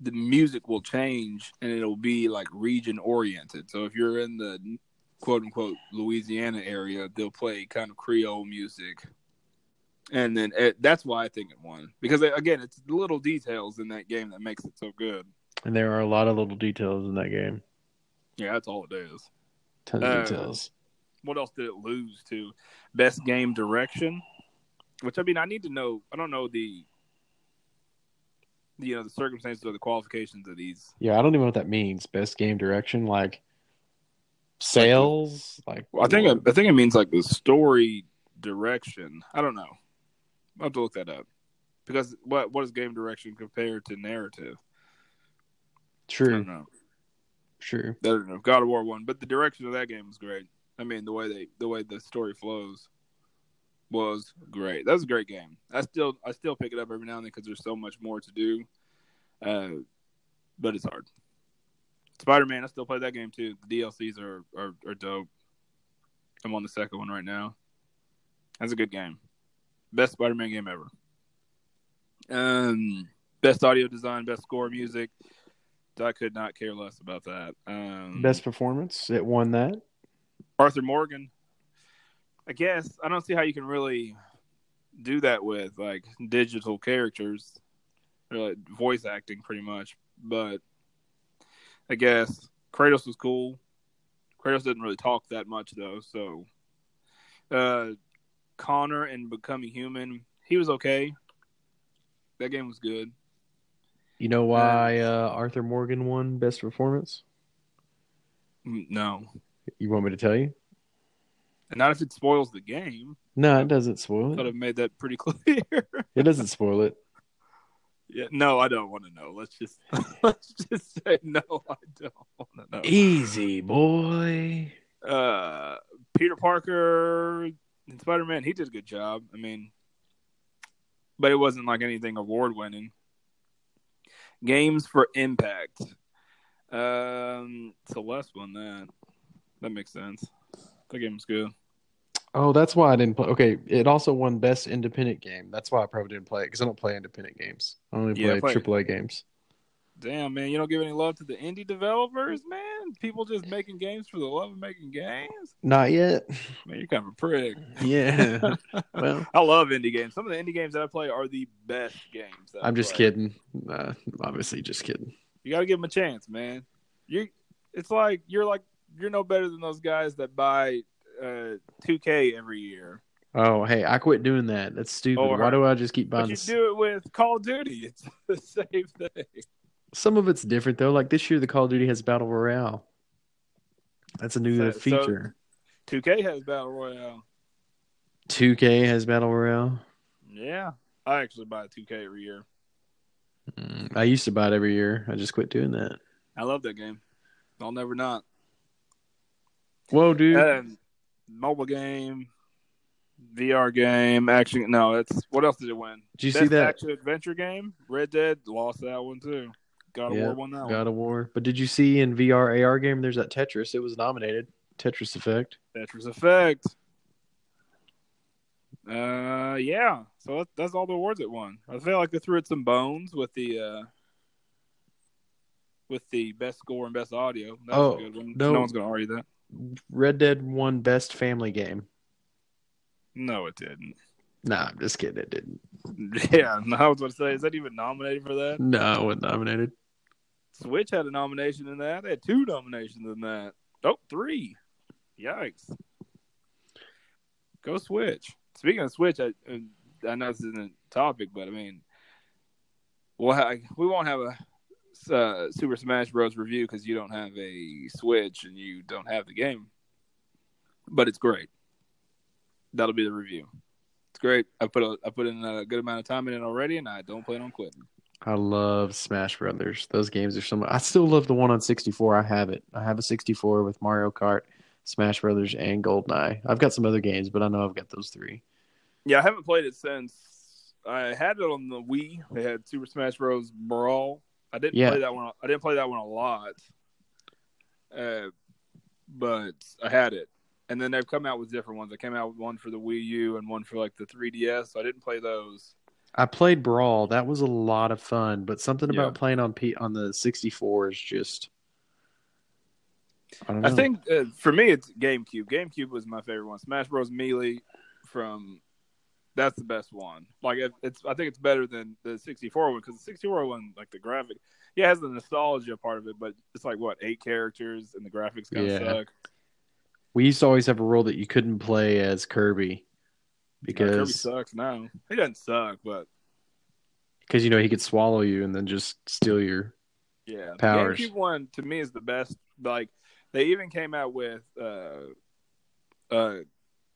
the music will change, and it'll be like region oriented. So if you're in the quote unquote Louisiana area, they'll play kind of Creole music and then it, that's why I think it won because again, it's little details in that game that makes it so good. And there are a lot of little details in that game. Yeah, that's all it is. Tons Uh, details. What else did it lose to? Best game direction, which I mean, I need to know. I don't know the, you know, the circumstances or the qualifications of these. Yeah, I don't even know what that means. Best game direction, like sales, like Well, I think I think it means like the story direction. I don't know. I'll have to look that up because what what is game direction compared to narrative? I true, don't know. true. I don't know. God of War one, but the direction of that game was great. I mean, the way they, the way the story flows, was great. That was a great game. I still, I still pick it up every now and then because there's so much more to do. Uh, but it's hard. Spider Man, I still play that game too. The DLCs are, are are dope. I'm on the second one right now. That's a good game. Best Spider Man game ever. Um, best audio design, best score, music. I could not care less about that. Um, Best performance, it won that. Arthur Morgan. I guess I don't see how you can really do that with like digital characters like voice acting, pretty much. But I guess Kratos was cool. Kratos didn't really talk that much though, so uh, Connor and Becoming Human, he was okay. That game was good. You know why uh, Arthur Morgan won best performance? No, You want me to tell you? and not if it spoils the game. No, it doesn't spoil it. have made that pretty clear. It doesn't spoil it. Yeah, no, I don't want to know. Let's just let's just say no. I don't want to know. Easy, boy. Uh, Peter Parker and Spider Man, he did a good job. I mean, but it wasn't like anything award winning. Games for impact. Um, Celeste won that. That makes sense. That game was good. Oh, that's why I didn't play. Okay, it also won best independent game. That's why I probably didn't play it because I don't play independent games. I only Yeah, I play- AAA games. Damn, man, you don't give any love to the indie developers, man. People just making games for the love of making games. Not yet. Man, you're kind of a prick. Yeah. well, I love indie games. Some of the indie games that I play are the best games. I'm just play. kidding. Uh, obviously, just kidding. You got to give them a chance, man. You, it's like you're like you're no better than those guys that buy uh, 2K every year. Oh, hey, I quit doing that. That's stupid. Why do I just keep But buying you this? do it with Call of Duty. It's the same thing. Some of it's different though. Like this year, the Call of Duty has battle royale. That's a new So- uh, feature. 2K has battle royale. 2K has battle royale. Yeah, I actually buy 2K every year. Mm, I used to buy it every year. I just quit doing that. I love that game. I'll never not. Whoa, dude! And mobile game, VR game, action. No, that's what else did it win? Did you Best see that? action adventure game? Red Dead lost that one too. God of Yeah, War won that one. God of War. But did you see in VR AR game? There's that Tetris. It was nominated. Tetris Effect. Tetris Effect. Uh, yeah. So that, that's all the awards it won. I feel like they threw it some bones with the uh, with the best score and best audio. That Oh, a good one. no. no one's gonna argue that. Red Dead won best family game. No, it didn't. Nah, I'm just kidding. It didn't. Yeah, no, I was going to say, is that even nominated for that? No, I wasn't nominated. Switch had a nomination in that. They had two nominations in that. Oh, three. Yikes. Go Switch. Speaking of Switch, I, I know this isn't a topic, but I mean, we'll ha- we won't have a uh, Super Smash Bros. review because you don't have a Switch and you don't have the game. But it's great. That'll be the review. It's great. I put a, I put in a good amount of time in it already, and I don't plan on quitting. I love Smash Brothers. Those games are so much. I still love the one on 64. I have it. I have a 64 with Mario Kart, Smash Brothers, and GoldenEye. I've got some other games, but I know I've got those three. Yeah, I haven't played it since I had it on the Wii. They had Super Smash Bros. Brawl. I didn't Yeah. play that one. I didn't play that one a lot, uh, but I had it. And then they've come out with different ones. They came out with one for the Wii U and one for like the 3DS. So I didn't play those. I played Brawl. That was a lot of fun, but something Yeah. about playing on P on the 64 is just. I don't know. I think uh, for me it's GameCube. GameCube was my favorite one. Smash Bros. Melee from that's the best one. Like it's I think it's better than the 64 one because the 64 one like the graphic, yeah, it has the nostalgia part of it, but it's like what eight characters and the graphics kind of Yeah. suck. we used to always have a rule that you couldn't play as Kirby Like, Kirby because sucks now. He doesn't suck, but because you know he could swallow you and then just steal your. yeah, Powers. GameCube one to me is the best. Like they even came out with uh, uh,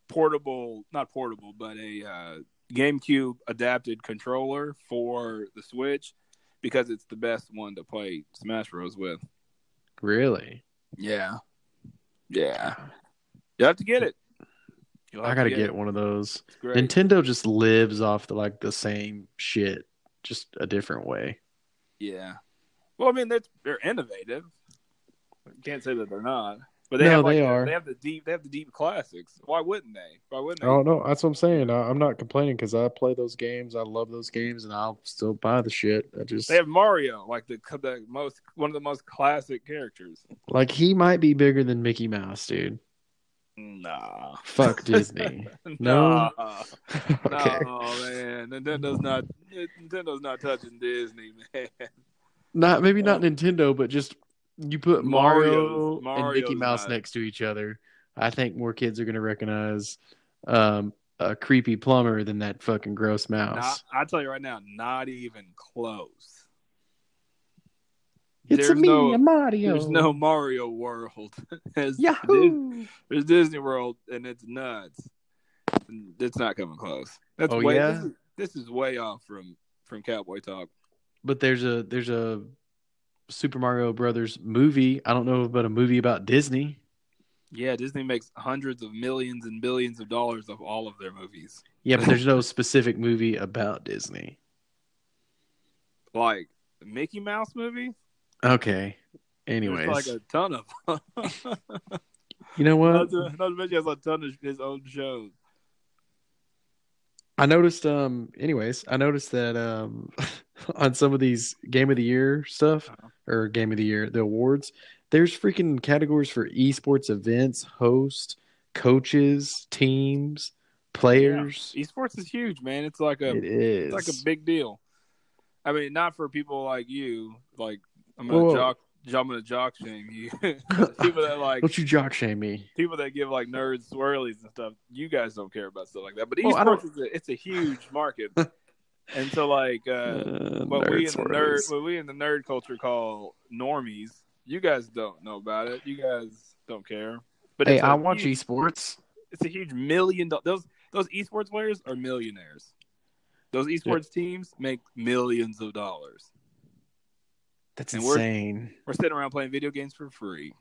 portable, not portable, but a uh, GameCube adapted controller for the Switch because it's the best one to play Smash Bros with. Really, Yeah, yeah, you have to get it. You'll I got to to get it. one of those. Nintendo just lives off the like the same shit, just a different way. Yeah. Well, I mean, they're, they're innovative. Can't say that they're not. But they No, have like, they the- are. They have the deep. They have the deep classics. Why wouldn't they? Why wouldn't they? Oh no, that's what I'm saying. I, I'm not complaining because I play those games. I love those games, and I'll still buy the shit. I just They have Mario, like the the most one of the most classic characters. like he might be bigger than Mickey Mouse, dude. Nah. Fuck Disney. No? Nah. okay, No, man. Nintendo's not. Nintendo's not touching Disney, man. not maybe not Nintendo, but just you put Mario Mario's- and Mickey Mouse not- next to each other. I think more kids are gonna recognize um, a creepy plumber than that fucking gross mouse. Not, I tell you right now, not even close. It's a there's me, no- a Mario. There's no Mario World. There's, Yahoo! There's Disney World, and it's nuts. It's not coming close. That's Oh, way. yeah? This is, this is way off from from Cowboy Talk. but there's a there's a Super Mario Brothers movie. I don't know about a movie about Disney. Yeah, Disney makes hundreds of millions and billions of dollars of all of their movies. Yeah, but there's no specific movie about Disney. Like Mickey Mouse movie. Okay. Anyways, There's like a ton of. them. you know what? not, to, not to mention has a ton of his own shows. I noticed. Um. Anyways, I noticed that um, on some of these Game of the Year stuff Uh-huh. or Game of the Year, the awards, there's freaking categories for esports events, host, coaches, teams, players. Esports is huge, man. It's like a It is it's like a big deal. I mean, not for people like you. Like I'm gonna Whoa. jock. I'm gonna jock shame you. people that like Don't you jock shame me? people that give like nerds swirlies and stuff. You guys don't care about stuff like that. But esports is a, it's a huge market, and so like uh, Uh, what we in the nerd what we in the nerd culture call normies. You guys don't know about it. You guys don't care. But Hey, I watch huge- esports. it's a huge million do- those those esports players are millionaires. Those esports teams make millions of dollars. That's And we're- insane. We're sitting around playing video games for free.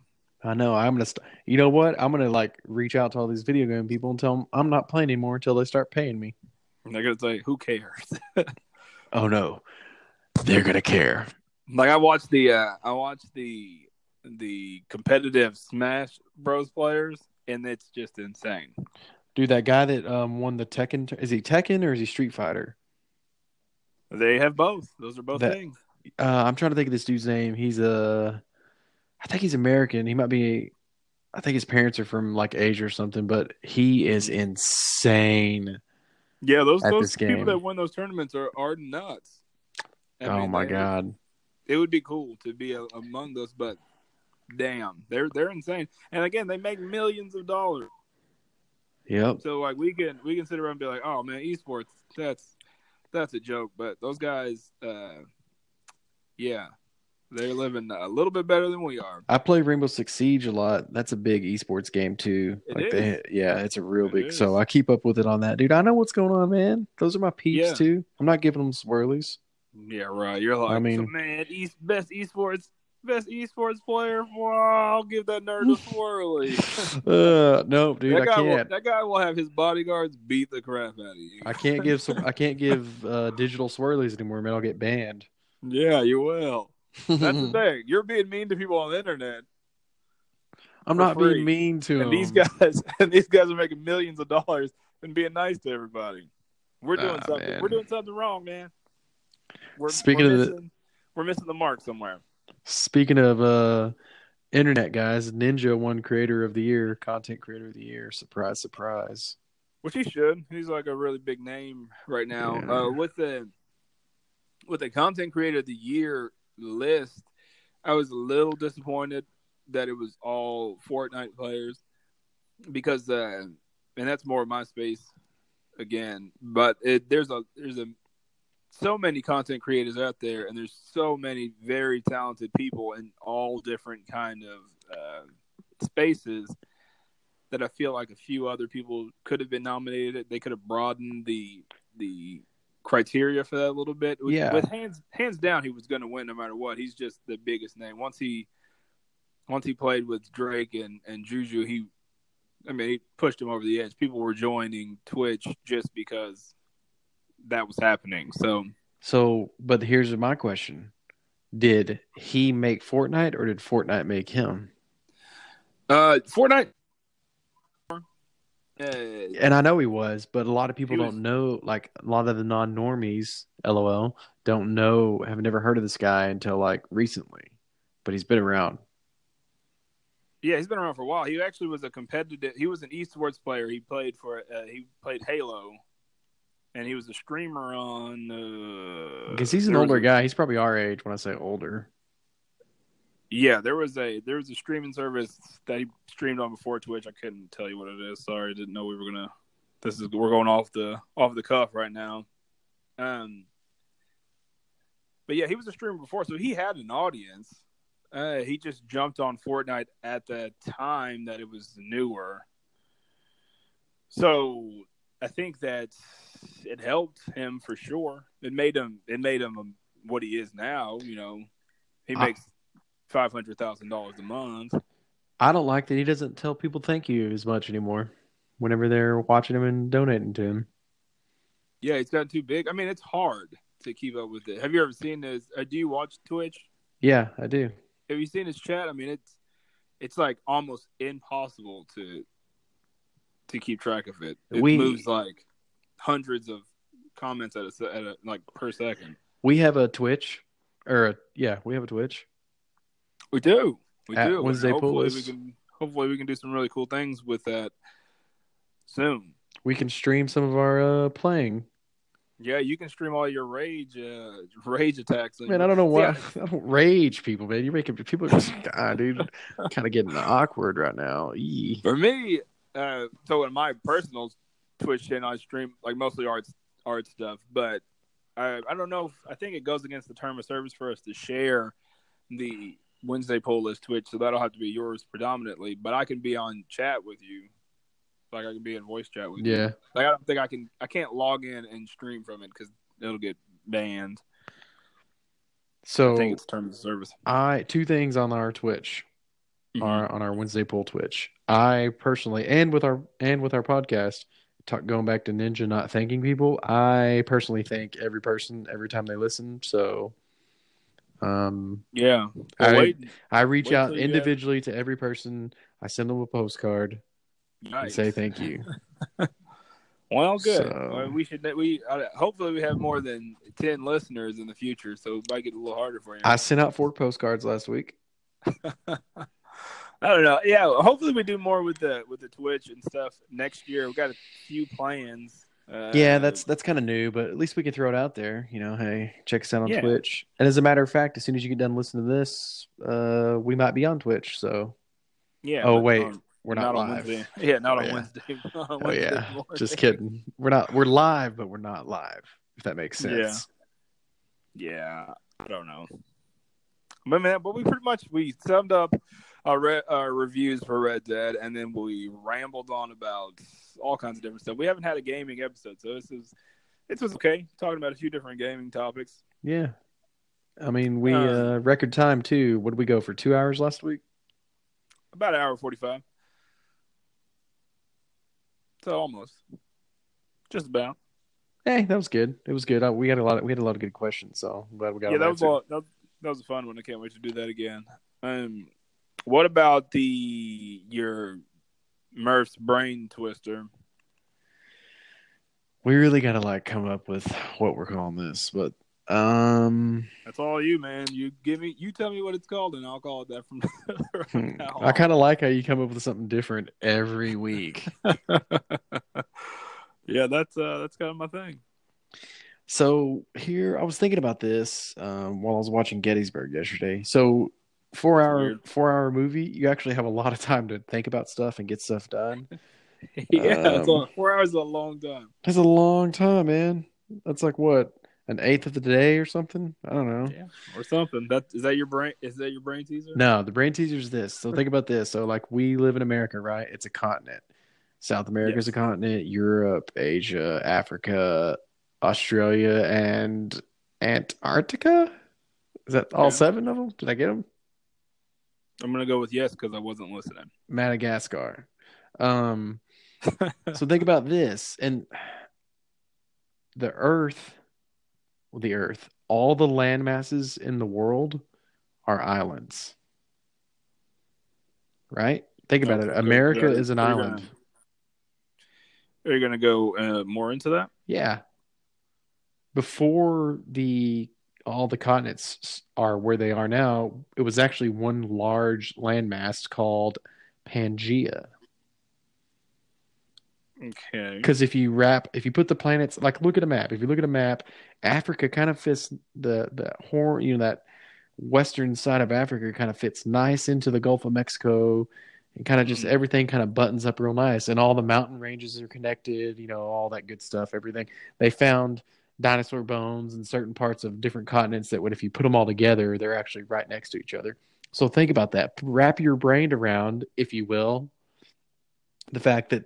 I know. I'm gonna. St- you know what? I'm gonna like reach out to all these video game people and tell them I'm not playing anymore until they start paying me. And they're gonna say, "Who cares?" Oh no, they're gonna care. like I watched the uh, I watched the the competitive Smash Bros players, and it's just insane. Dude, that guy that um won the Tekken is he Tekken or is he Street Fighter? They have both. Those are both That- things. Uh, I'm trying to think of this dude's name. He's a, I think he's American. He might be. I think his parents are from like Asia or something, but he is insane. Yeah, those those people game. that win those tournaments are are nuts. I oh mean, my god. it would be cool to be a, among those, but damn, they're they're insane. And again, they make millions of dollars. Yep. So like we can we can sit around and be like, oh man, esports, that's that's a joke. But those guys, uh, yeah, they're living a little bit better than we are. I play Rainbow Six Siege a lot. That's a big esports game too. It like is. they, yeah, it's a real It big. is. So I keep up with it on that, dude. I know what's going on, man. Those are my peeps Yeah. too. I'm not giving them swirlies. Yeah, right. You're like, I mean- man, East best esports best esports player. Well, I'll give that nerd a swirly. uh, no, dude, that I guy will, can't. that guy will have his bodyguards beat the crap out of you. I can't give some. I can't give uh, digital swirlies anymore, man. I'll get banned. Yeah, you will. That's the thing. You're being mean to people on the internet, I'm not free. being mean to and these guys and these guys are making millions of dollars and being nice to everybody. We're doing something. man. We're doing something wrong, man. We're, Speaking we're of the- missing, we're missing the mark somewhere. Speaking of uh, internet guys, Ninja won Creator of the Year, Content Creator of the Year. Surprise, surprise. Which he should. He's like a really big name right now. Yeah. Uh, with the with the content creator of the year list, I was a little disappointed that it was all Fortnite players because uh, and that's more of my space again. But it, there's a there's a so many content creators out there, and there's so many very talented people in all different kind of uh, spaces that I feel like a few other people could have been nominated. They could have broadened the the criteria for that a little bit. With, Yeah. with hands hands down, he was going to win no matter what. He's just the biggest name. Once he once he played with Drake and and Juju, he I mean he pushed him over the edge. People were joining Twitch just because that was happening. So So, but here's my question: Did he make Fortnite, or did Fortnite make him? uh Fortnite. Uh, And I know he was, but a lot of people don't know. Like a lot of the non-normies, lol, don't know, have never heard of this guy until like recently. But he's been around. Yeah, he's been around for a while. He actually was a competitive. He was an esports player. He played for. Uh, he played Halo, and he was a streamer on. Uh, Because he's an there was older guy. He's probably our age when I say older. Yeah, there was a there was a streaming service that he streamed on before Twitch. I couldn't tell you what it is. Sorry, I didn't know we were gonna. This is we're going off the off the cuff right now. Um, but yeah, he was a streamer before, so he had an audience. Uh, he just jumped on Fortnite at the time that it was newer. So I think that it helped him for sure. It made him. It made him um, what he is now. You know, he makes five hundred thousand dollars a month. I don't like that he doesn't tell people thank you as much anymore. Whenever they're watching him and donating to him. Yeah, it's gotten too big. I mean, it's hard to keep up with it. Have you ever seen this? Uh, do you watch Twitch? Yeah, I do. Have you seen his chat? I mean, it's it's like almost impossible to to keep track of it. It We- moves like hundreds of comments at a, at a like per second. We have a Twitch, or a, yeah, we have a Twitch. We do. We At do. Wednesday hopefully Pull we can hopefully we can do some really cool things with that soon. We can stream some of our uh, playing. Yeah, you can stream all your rage uh, rage attacks. Man, your- I don't know why Yeah. I don't rage people, man. You're making people just God, dude. kind of getting awkward right now. Eee. For me, uh, so in my personal Twitch channel, I stream like mostly art art stuff, but I I don't know. If, I think it goes against the term of service for us to share the Wednesday Pull is Twitch, so that'll have to be yours predominantly. But I can be on chat with you, like I can be in voice chat with you. Yeah. Like I don't think I can. I can't log in and stream from it because it'll get banned. So I think it's terms of service. I two things on our Twitch, Mhm. our on our Wednesday Pull Twitch. I personally, and with our and with our podcast, talk, going back to Ninja not thanking people. I personally thank every person every time they listen. So, um, Yeah. I- wait. I reach out till you have- individually to every person. I send them a postcard and say thank you. Well, good. So- Well, we should. We uh, hopefully we have more than ten listeners in the future, so it might get a little harder for you. I sent out four postcards last week. I don't know. Yeah, hopefully we do more with the with the Twitch and stuff next year. We've got a few plans. Uh, Yeah, that's that's kind of new, but at least we can throw it out there. You know, hey, check us out on Yeah. Twitch. And as a matter of fact, as soon as you get done listening to this, uh, we might be on Twitch. So, yeah. oh wait, on- we're not, on live. Wednesday. Yeah, not Oh, on yeah. Wednesday. Not on Oh Wednesday yeah, morning. just kidding. We're not. We're live, but we're not live. If that makes Yeah. sense. Yeah, I don't know. But man, but we pretty much we summed up our, re- our reviews for Red Dead, and then we rambled on about all kinds of different stuff. We haven't had a gaming episode, so this is this was okay. Talking about a few different gaming topics. Yeah. I mean, we Um, uh, record time too. What did we go for? Two hours last week. About an hour forty five. So almost, just about. Hey, that was good. It was good. Uh, we had a lot. Of, we had a lot of good questions. So I'm glad we got. yeah, that was, all, that, that was a fun one. I can't wait to do that again. Um, what about the your Murph's brain twister? We really got to like come up with what we're calling this, but um, That's all you, man. You give me, you tell me what it's called, and I'll call it that from, now Hmm. I kind of like how you come up with something different every week. yeah, that's uh, that's kind of my thing. So here, I was thinking about this um, while I was watching Gettysburg yesterday. So four hour Weird. four hour movie, you actually have a lot of time to think about stuff and get stuff done. yeah, that's Um, all, four hours is a long time. That's a long time, man. That's like what an eighth of the day or something. I don't know. Yeah, or something. That is that your brain? Is that your brain teaser? No, the brain teaser is this. So think about this. So like we live in America, right? It's a continent. South America is Yes. a continent. Europe, Asia, Africa, Australia, and Antarctica. Is that all Yeah. seven of them? Did I get them? I'm gonna go with yes because I wasn't listening. Madagascar. Um, so think about this and the Earth, well, the Earth, all the land masses in the world are islands. Right? Think about it. America is an We're island. gonna- Are you gonna go uh, more into that? Yeah. Before the all the continents are where they are now, it was actually one large landmass called Pangea. Okay. Because if you wrap, if you put the planets, like look at a map. If you look at a map, Africa kind of fits the the horn, you know, that western side of Africa kind of fits nice into the Gulf of Mexico, and kind of just Mhm. everything kind of buttons up real nice, and all the mountain ranges are connected. You know, all that good stuff. Everything they found dinosaur bones in certain parts of different continents that would, if you put them all together, they're actually right next to each other. So think about that. Wrap your brain around, if you will, the fact that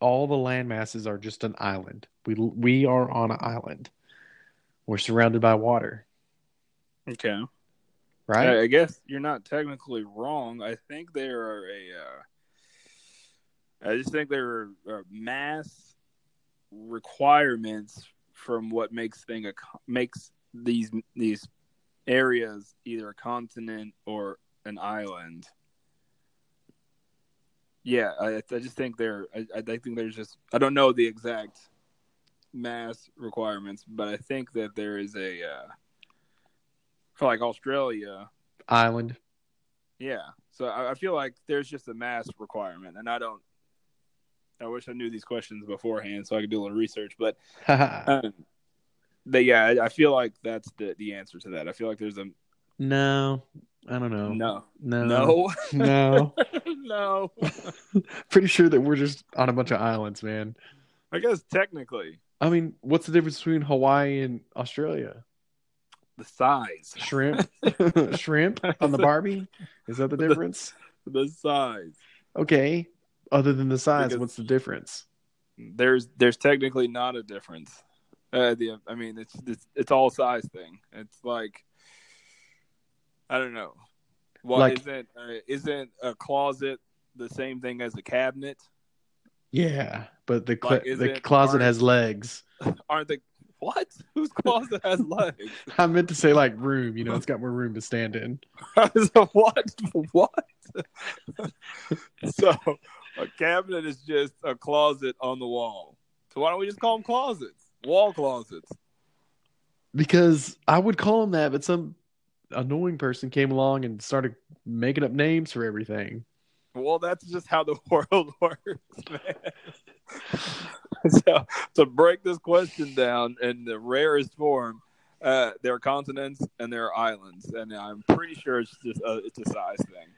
all the land masses are just an island. We we are on an island. We're surrounded by water, Okay. right? I, I guess you're not technically wrong. I think there are a. Uh, I just think there are, are mass requirements from what makes thing a makes these these areas either a continent or an island. Yeah, I, I just think there. I, I think there's just. I don't know the exact mass requirements, but I think that there is a. Uh, for like Australia, Island. yeah. So I, I feel like there's just a mass requirement, and I don't. I wish I knew these questions beforehand so I could do a little research, but um, but yeah, I, I feel like that's the the answer to that. I feel like there's a no, I don't know. no, no, no, no. no. Pretty sure that we're just on a bunch of islands, man. I guess technically I mean, what's the difference between Hawaii and Australia? the size, Shrimp, shrimp on the Barbie. Is that the difference? the size. Okay. Other than the size, Because- what's the difference? There's there's technically not a difference. Uh, the I mean it's it's it's all size thing. It's like I don't know. Well, Like- isn't uh, isn't a closet the same thing as a cabinet? Yeah, but the cl- Like, the closet has legs. Aren't they? What? Whose closet has legs? I meant to say like room. You know, it's got more room to stand in. what? What? so a cabinet is just a closet on the wall. So why don't we just call them closets? Wall closets. Because I would call them that, but some annoying person came along and started making up names for everything. Well, that's just how the world works, man. so to break this question down in the rarest form, uh, there are continents and there are islands, and I'm pretty sure it's just a, it's a size thing.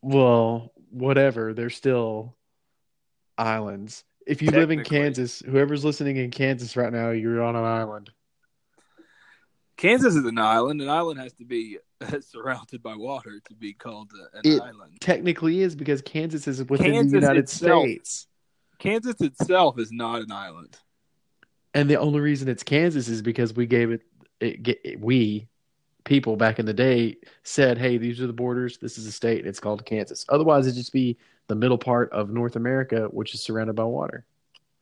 Well, whatever. They're still islands. If you live in Kansas, whoever's listening in Kansas right now, you're on an island. Kansas is an island. An island has to be surrounded by water to be called an It- island. Technically, is because Kansas is within Kansas the United itself. States, Kansas itself is not an island. and the only reason it's Kansas is because we gave it. It, it we people back in the day said, "Hey, these are the borders. This is a state. And it's called Kansas." Otherwise, it'd just be the middle part of North America, which is surrounded by water.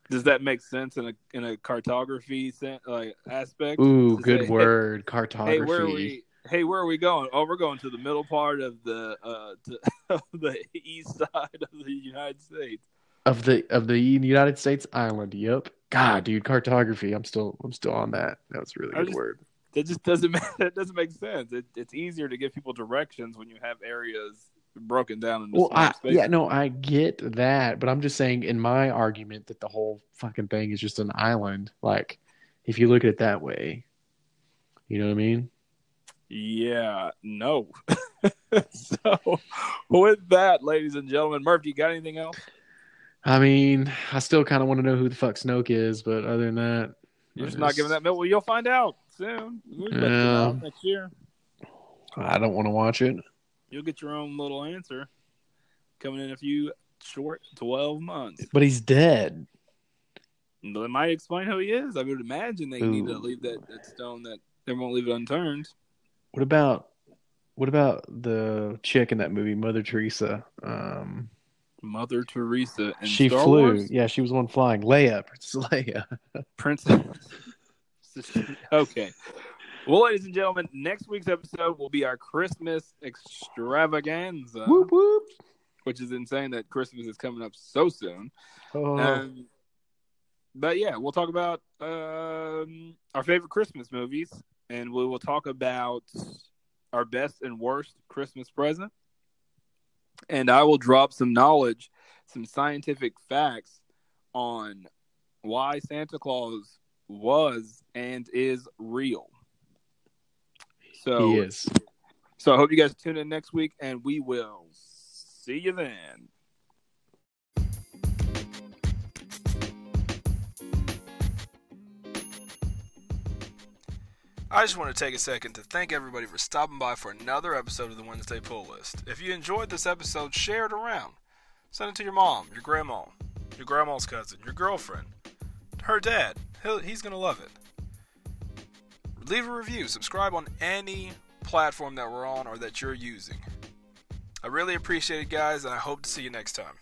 Does that make sense in a in a cartography like aspect? Ooh, To good say, hey- word, cartography. Hey, where are we? Hey, where are we going? Oh, we're going to the middle part of the uh, to, of the east side of the United States. of the of the United States island. Yep. God, dude, cartography. I'm still I'm still on that. That was a really good just- word. That just doesn't make, that doesn't make sense. It, it's easier to give people directions when you have areas broken down into Well, I, yeah, no, I get that, but I'm just saying in my argument that the whole fucking thing is just an island. Like, if you look at it that way, you know what I mean? Yeah, no. so, with that, ladies and gentlemen, Murphy, you got anything else? I mean, I still kind of want to know who the fuck Snoke is, but other than that, You're just I not giving that milk. Well, you'll find out soon. We'll Yeah. out next year. I don't want to watch it. You'll get your own little answer coming in a few short 12 months. But he's dead. They might explain who he is. I would imagine they need to leave that, that stone that they won't leave it unturned. What about what about the chick in that movie, Mother Teresa? Um, Mother Teresa and she Star flew. Wars? Yeah, she was the one flying. Leia, Princess Leia. Princess. okay. Well, ladies and gentlemen, next week's episode will be our Christmas extravaganza, whoop whoop. which is insane that Christmas is coming up so soon. Oh, Um, but yeah, we'll talk about um, our favorite Christmas movies, and we will talk about our best and worst Christmas present. And I will drop some knowledge, some scientific facts on why Santa Claus was and is real. So, he is. so I hope you guys tune in next week, and we will see you then. I just want to take a second to thank everybody for stopping by for another episode of the Wednesday Pull List. If you enjoyed this episode, share it around. Send it to your mom, your grandma, your grandma's cousin, your girlfriend, her dad. He'll, he's going to love it. Leave a review, subscribe on any platform that we're on or that you're using. I really appreciate it, guys, and I hope to see you next time.